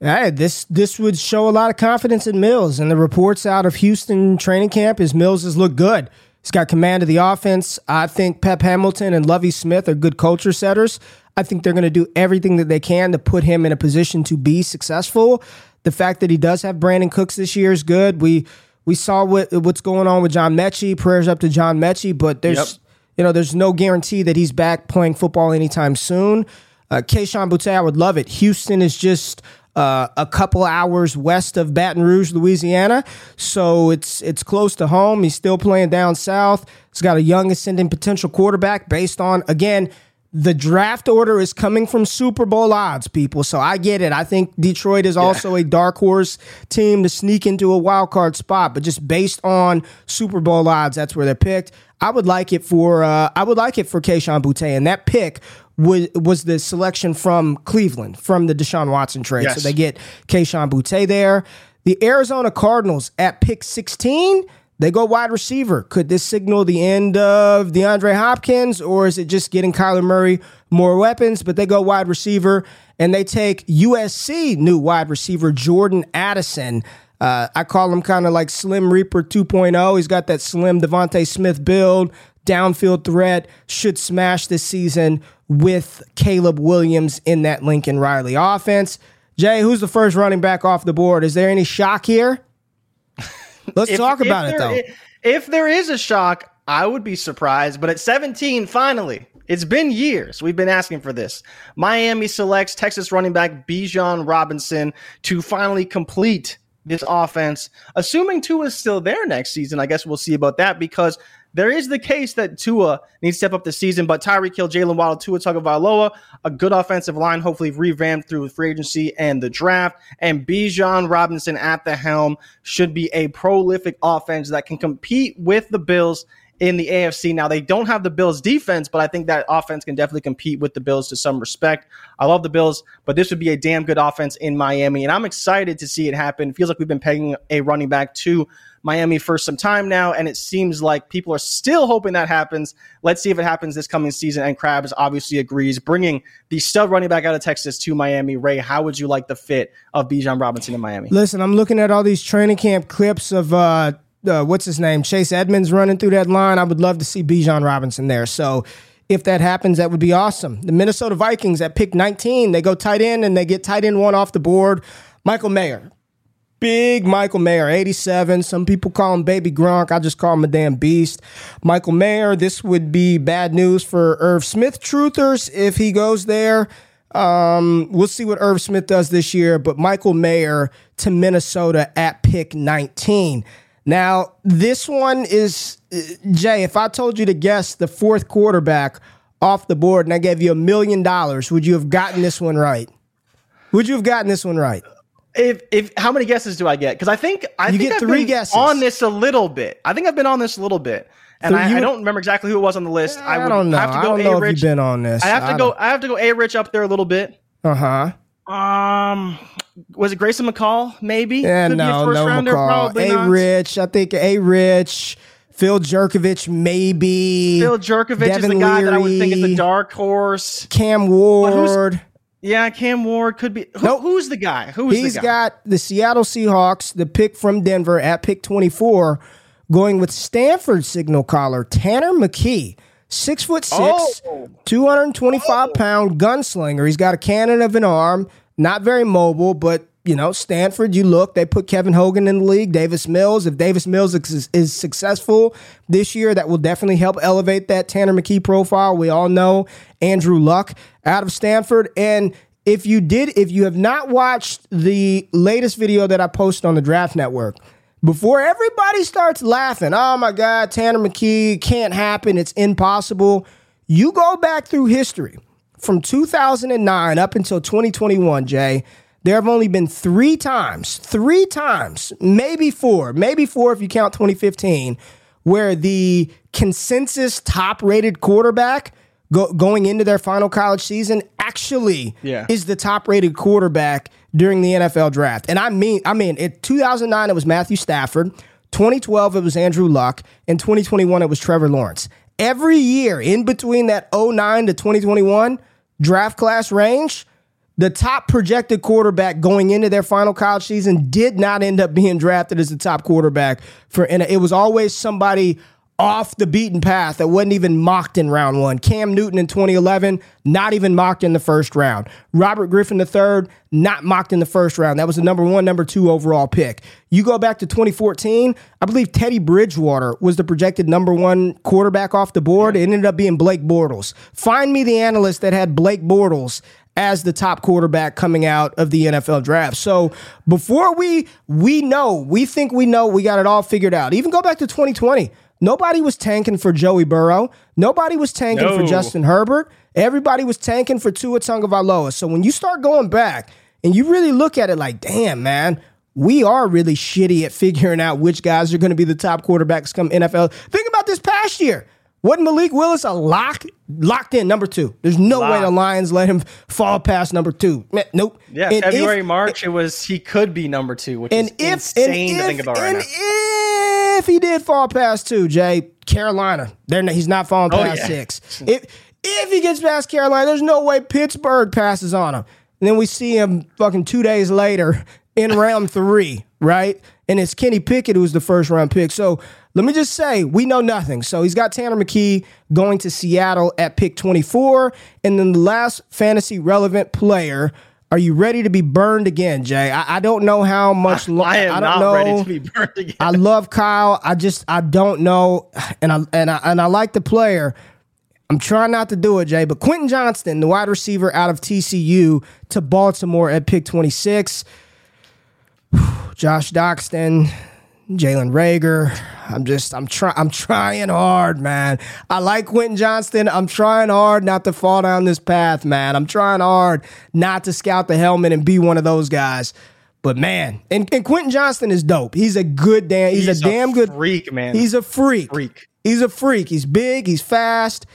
Hey, this this would show a lot of confidence in Mills, and the reports out of Houston training camp is Mills has looked good. He's got command of the offense. I think Pep Hamilton and Lovie Smith are good culture setters. I think they're going to do everything that they can to put him in a position to be successful. The fact that he does have Brandin Cooks this year is good. We we saw what what's going on with John Metchie. Prayers up to John Metchie, but there's yep. You know, there's no guarantee that he's back playing football anytime soon. Uh, Kayshon Boutte, I would love it. Houston is just uh, a couple hours west of Baton Rouge, Louisiana, so it's it's close to home. He's still playing down south. He's got a young ascending potential quarterback based on again the draft order is coming from Super Bowl odds, people. So I get it. I think Detroit is also yeah. a dark horse team to sneak into a wild card spot, but just based on Super Bowl odds, that's where they're picked. I would like it for uh, I would like it for Kayshon Boutte, and that pick was was the selection from Cleveland from the Deshaun Watson trade. Yes. So they get Kayshon Boutte there. The Arizona Cardinals at pick 16 they go wide receiver. Could this signal the end of DeAndre Hopkins, or is it just getting Kyler Murray more weapons? But they go wide receiver, and they take USC new wide receiver Jordan Addison. Uh, I call him kind of like Slim Reaper 2.0. He's got that slim DeVonta Smith build, downfield threat, should smash this season with Caleb Williams in that Lincoln Riley offense. Jay, who's the first running back off the board? Is there any shock here? [laughs] Let's if, talk about it though. If there is a shock, I would be surprised. But at 17, finally, it's been years. We've been asking for this. Miami selects Texas running back Bijan Robinson to finally complete this offense. Assuming Tua is still there next season, I guess we'll see about that because there is the case that Tua needs to step up the season, but Tyreek Hill, Jaylen Waddle, Tua Tagovailoa, a good offensive line, hopefully revamped through free agency and the draft, and Bijan Robinson at the helm should be a prolific offense that can compete with the Bills in the AFC. Now they don't have the Bills defense, but I think that offense can definitely compete with the Bills to some respect. I love the Bills, but this would be a damn good offense in Miami, and I'm excited to see it happen. Feels like we've been pegging a running back to Miami for some time now, and it seems like people are still hoping that happens. Let's see if it happens this coming season. And Crabbs obviously agrees, bringing the stud running back out of Texas to Miami. Ray, how would you like the fit of Bijan Robinson in Miami? Listen, I'm looking at all these training camp clips of uh, uh, what's his name, Chase Edmonds running through that line. I would love to see Bijan Robinson there. So if that happens, that would be awesome. The Minnesota Vikings at pick 19, they go tight end and they get tight end one off the board. Michael Mayer. Big Michael Mayer, 87. Some people call him Baby Gronk. I just call him a damn beast. Michael Mayer, this would be bad news for Irv Smith truthers if he goes there. Um, we'll see what Irv Smith does this year, but Michael Mayer to Minnesota at pick 19. Now, this one is uh, Jay. If I told you to guess the fourth quarterback off the board and I gave you a million dollars, would you have gotten this one right? Would you have gotten this one right? If if how many guesses do I get? Because I think I You think get I've three been guesses. on this a little bit. I think I've been on this a little bit, and So I, you I don't remember exactly who it was on the list. I, would don't know. have to I don't know if Rich. you've been on this. I have to go. I have to go A Rich up there a little bit. Uh huh. Um, was it Grayson McCall? Maybe. Yeah, Could no, no rounder, McCall. A not. Rich. I think A Rich. Phil Jurkovec, maybe. Phil Jurkovec is the guy that I would think is the dark horse. Cam Ward. Yeah, Cam Ward could be. Who, Nope. Who's the guy? Who's He's the guy? He's got the Seattle Seahawks, the pick from Denver at pick 24, going with Stanford signal caller Tanner McKee. Six foot six, Oh. 225 pound gunslinger. He's got a cannon of an arm, not very mobile, but you know, Stanford, you look, they put Kevin Hogan in the league, Davis Mills. If Davis Mills is, is successful this year, that will definitely help elevate that Tanner McKee profile. We all know Andrew Luck out of Stanford. And if you did, if you have not watched the latest video that I posted on the Draft Network, before everybody starts laughing, oh my God, Tanner McKee can't happen, it's impossible. You go back through history from 2009 up until 2021, Jay. There have only been three times, three times, maybe four, maybe four if you count 2015, where the consensus top rated quarterback go, going into their final college season actually Yeah. is the top rated quarterback during the NFL draft. And I mean, I mean, in 2009 it was Matthew Stafford, 2012 it was Andrew Luck, and 2021 it was Trevor Lawrence. Every year in between that 09 to 2021 draft class range, the top projected quarterback going into their final college season did not end up being drafted as the top quarterback for and it was always somebody off the beaten path that wasn't even mocked in round one. Cam Newton in 2011, not even mocked in the first round. Robert Griffin III, not mocked in the first round. That was the number one, number two overall pick. You go back to 2014, I believe Teddy Bridgewater was the projected number one quarterback off the board. It ended up being Blake Bortles. Find me the analyst that had Blake Bortles as the top quarterback coming out of the NFL draft. So before we we know, we think we know, we got it all figured out. Even go back to 2020. Nobody was tanking for Joey Burrow. Nobody was tanking for Justin Herbert. Everybody was tanking for Tua Tagovailoa. So when you start going back and you really look at it like, damn, man, we are really shitty at figuring out which guys are going to be the top quarterbacks come NFL. Think about this past year. Wasn't Malik Willis a lock? Locked in number two. There's no way the Lions let him fall past number two. Nope. Yeah, And February, if- March, it was he could be number two, which And is if insane to think about right and now. if he did fall past two, Jay, Carolina, they're he's not falling Oh, past yeah. six. If if he gets past Carolina, there's no way Pittsburgh passes on him. And then we see him fucking two days later in [laughs] round three, right? And it's Kenny Pickett who's the first round pick. So let me just say, we know nothing. So he's got Tanner McKee going to Seattle at pick 24. And then the last fantasy relevant player. Are you ready to be burned again, Jay? I, I don't know how much. Lo- [laughs] I am don't not know. ready to be burned again. I love Kyle. I just I don't know, and I and I and I like the player. I'm trying not to do it, Jay. But Quentin Johnston, the wide receiver out of TCU to Baltimore at pick 26. [sighs] Josh Doctson, Jalen Reagor. I'm just I'm trying I'm trying hard, man. I like Quentin Johnston. I'm trying hard not to fall down this path, man. I'm trying hard not to scout the helmet and be one of those guys. But man, and, and Quentin Johnston is dope. He's a good damn he's, He's a damn good freak, man. He's a freak. Freak. He's a freak. He's big, he's fast.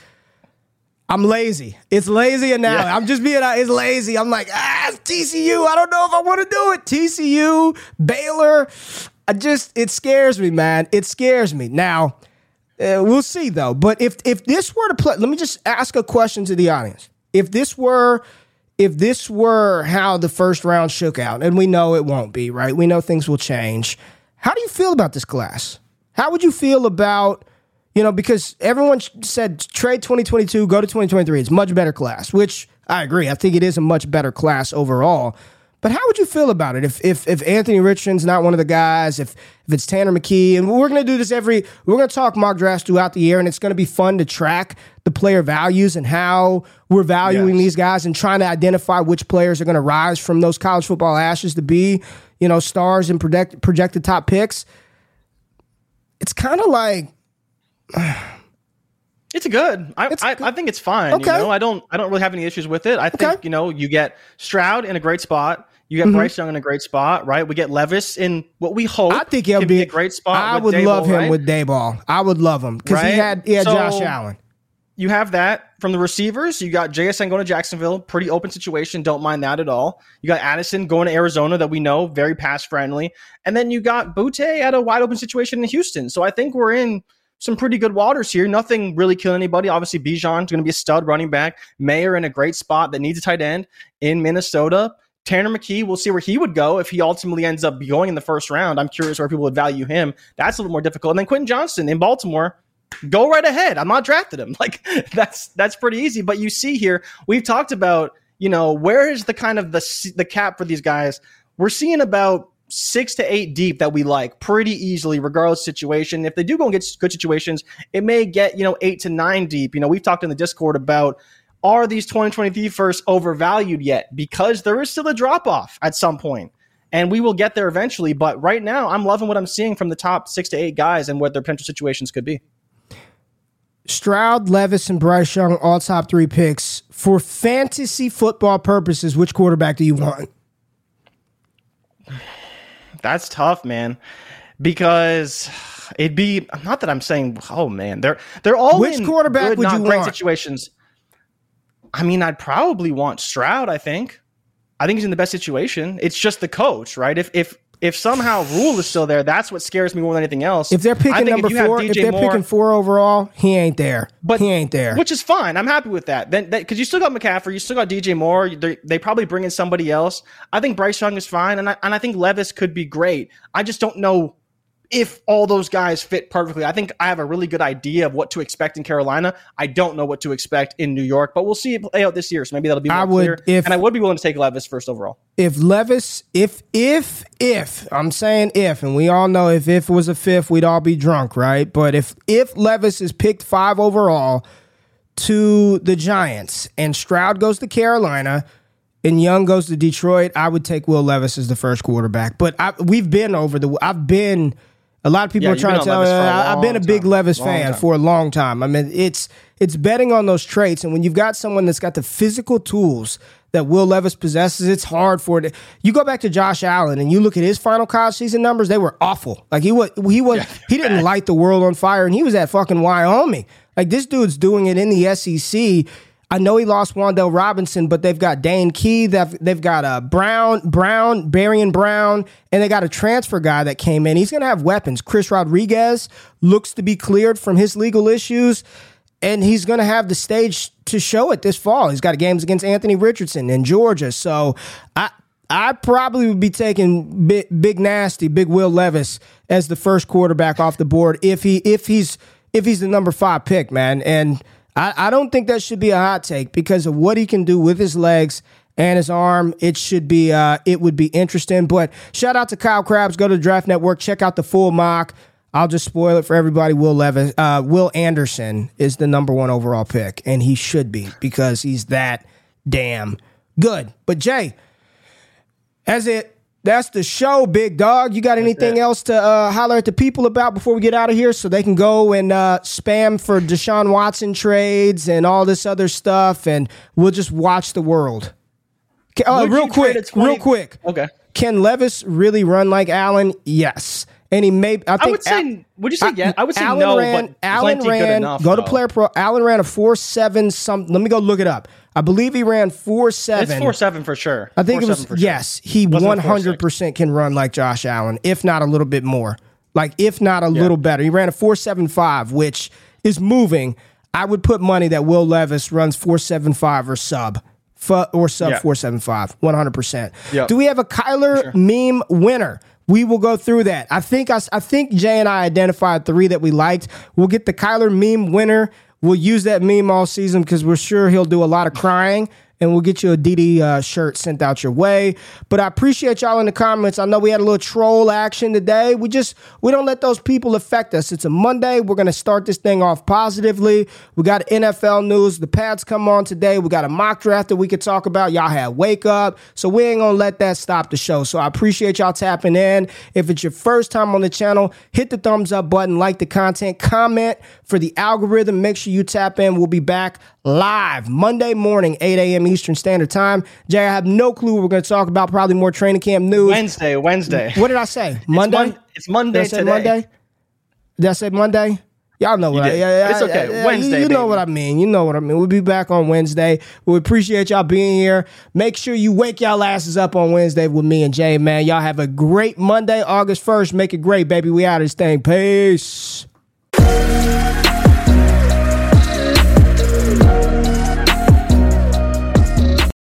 I'm lazy. It's lazy and now Yeah. I'm just being it's lazy. I'm like, ah, it's TCU. I don't know if I want to do it. TCU, Baylor. I just it scares me, man. It scares me. Now, uh, we'll see though. But if if this were to play, let me just ask a question to the audience. If this were if this were how the first round shook out, and we know it won't be, right? We know things will change. How do you feel about this class? How would you feel about, you know, because everyone said trade 2022, go to 2023. It's much better class, which I agree. I think it is a much better class overall. But how would you feel about it if if if Anthony Richardson's not one of the guys, if if it's Tanner McKee, and we're gonna do this every we're gonna talk mock drafts throughout the year, and it's gonna be fun to track the player values and how we're valuing Yes. these guys and trying to identify which players are gonna rise from those college football ashes to be, you know, stars and project, projected top picks. It's kind of like [sighs] It's good. I, It's I, good. I think it's fine. Okay. You know, I don't I don't really have any issues with it. I think Okay. you know you get Stroud in a great spot. You Mm-hmm. get Bryce Young in a great spot, right? We get Levis in what we hope. I think he'll can be, a great spot. I would Daboll, love him right? with Daboll. I would love him because he had he had So- Josh Allen. you have that from the receivers. You got JSN going to Jacksonville, pretty open situation. Don't mind that at all. You got Addison going to Arizona, that we know very pass friendly, and then you got Boutte at a wide open situation in Houston. So I think we're in some pretty good waters here. Nothing really killing anybody. Obviously, Bijan's going to be a stud running back. Mayer in a great spot that needs a tight end in Minnesota. Tanner McKee, we'll see where he would go if he ultimately ends up going in the first round. I'm curious where people would value him. That's a little more difficult. And then Quentin Johnston in Baltimore, go right ahead. I'm not drafted him. [laughs] Like that's that's pretty easy. But you see here, we've talked about you know where is the kind of the the cap for these guys. We're seeing about six to eight deep that we like pretty easily, regardless situation. If they do go and get good situations, it may get you know eight to nine deep. You know, we've talked in the Discord about. Are these 2023 firsts overvalued yet? Because there is still a drop off at some point and we will get there eventually. But right now, I'm loving what I'm seeing from the top six to eight guys and what their potential situations could be. Stroud, Levis, and Bryce Young, all top three picks. For fantasy football purposes, which quarterback do you want? That's tough, man. Because it'd be not that I'm saying, oh man, they're they're all Which in quarterback good, would you great want? situations. I mean, I'd probably want Stroud. I think. I think he's in the best situation. It's just the coach, right? If if if somehow Rhule is still there, that's what scares me more than anything else. If they're picking number have four, if they're Moore- picking four overall, he ain't there. But he ain't there. Which is fine. I'm happy with that. Then because you still got McCaffrey, you still got DJ Moore. They, they probably bring in somebody else. I think Bryce Young is fine, and I, and I think Levis could be great. I just don't know if all those guys fit perfectly. I think I have a really good idea of what to expect in Carolina. I don't know what to expect in New York, but we'll see it play out this year. So maybe that'll be more I would- clear. if- and I would be willing to take Levis first overall. if Levis, if if if I'm saying if, and we all know if if was a fifth, we'd all be drunk, right? But if if Levis is picked five overall to the Giants and Stroud goes to Carolina and Young goes to Detroit, I would take Will Levis as the first quarterback. But I, we've been over the. I've been. A lot of people Yeah, are trying to tell me Levis for a I- I've been a big time. Levis Long fan time. for a long time. I mean, it's it's betting on those traits, and when you've got someone that's got the physical tools that Will Levis possesses, it's hard for it. You go back to Josh Allen and you look at his final college season numbers; they were awful. Like he was, he was, he didn't light the world on fire, and he was at fucking Wyoming. Like this dude's doing it in the SEC. I know he lost Wan'Dale Robinson, but they've got Dane Key, they've, they've got uh, Brown, Brown, Barion Brown, and they got a transfer guy that came in. He's going to have weapons. Chris Rodriguez looks to be cleared from his legal issues, and he's going to have the stage to show it this fall. He's got games against Anthony Richardson in Georgia. So I, I probably would be taking big, big nasty, big Will Levis as the first quarterback off the board if he if he's if he's the number five pick, man. And I, I don't think that should be a hot take because of what he can do with his legs and his arm. It should be uh it would be interesting. But shout out to Kyle Crabbs. Go to the Draft Network. Check out the full mock. I'll just spoil it for everybody. Will Levis, uh, Will Anderson is the number one overall pick, and he should be because he's that damn good. But Jay, that's it. That's the show, big dog. You got anything else to uh, holler at the people about before we get out of here so they can go and uh, spam for Deshaun Watson trades and all this other stuff, and we'll just watch the world. Uh, real quick, 20 real quick. Okay. Can Levis really run like Allen? Yes. And he may. I, think would say- Al- would you say yeah? I would say Allen no, ran, but Allen ran. enough, go to. Player Pro. Allen ran a four seven. Some. Let me go look it up. I believe he ran four seven. It's four seven for sure. I think it was 4-7 sure. yes. He one a 4-6. hundred percent can run like Josh Allen, if not a little bit more. Like if not a little better. He ran a four seven five, which is moving. I would put money that Will Levis runs four seven five or sub. Fu- or sub Yeah. 475 100% Yep. do we have a kyler meme winner we will go through that. I think I think jay and i identified three that we liked. We'll get the kyler meme winner. We'll use that meme all season because we're sure he'll do a lot of crying and we'll get you a DD uh, shirt sent out your way. But I appreciate y'all in the comments. I know we had a little troll action today. We just we don't let those people affect us. It's a Monday. We're gonna start this thing off positively. We got NFL news. The pads come on today. We got a mock draft that we could talk about. Y'all had wake up, so we ain't gonna let that stop the show. So I appreciate y'all tapping in. If it's your first time on the channel, hit the thumbs up button, like the content, comment for the algorithm. Make sure you tap in. We'll be back live Monday morning, 8 a.m. Eastern Standard Time. Jay, I have no clue what we're going to talk about. Probably more training camp news. Wednesday, Wednesday. What did I say? Monday? It's, mon- it's Monday Did I say today. Monday? Did I say Monday? Y'all know what I, did. yeah, yeah, It's okay. yeah, Wednesday, You, you know what I mean. You know what I mean. We'll be back on Wednesday. We appreciate y'all being here. Make sure you wake y'all asses up on Wednesday with me and Jay, man. Y'all have a great Monday, August 1st. Make it great, baby. We out of this thing. Peace.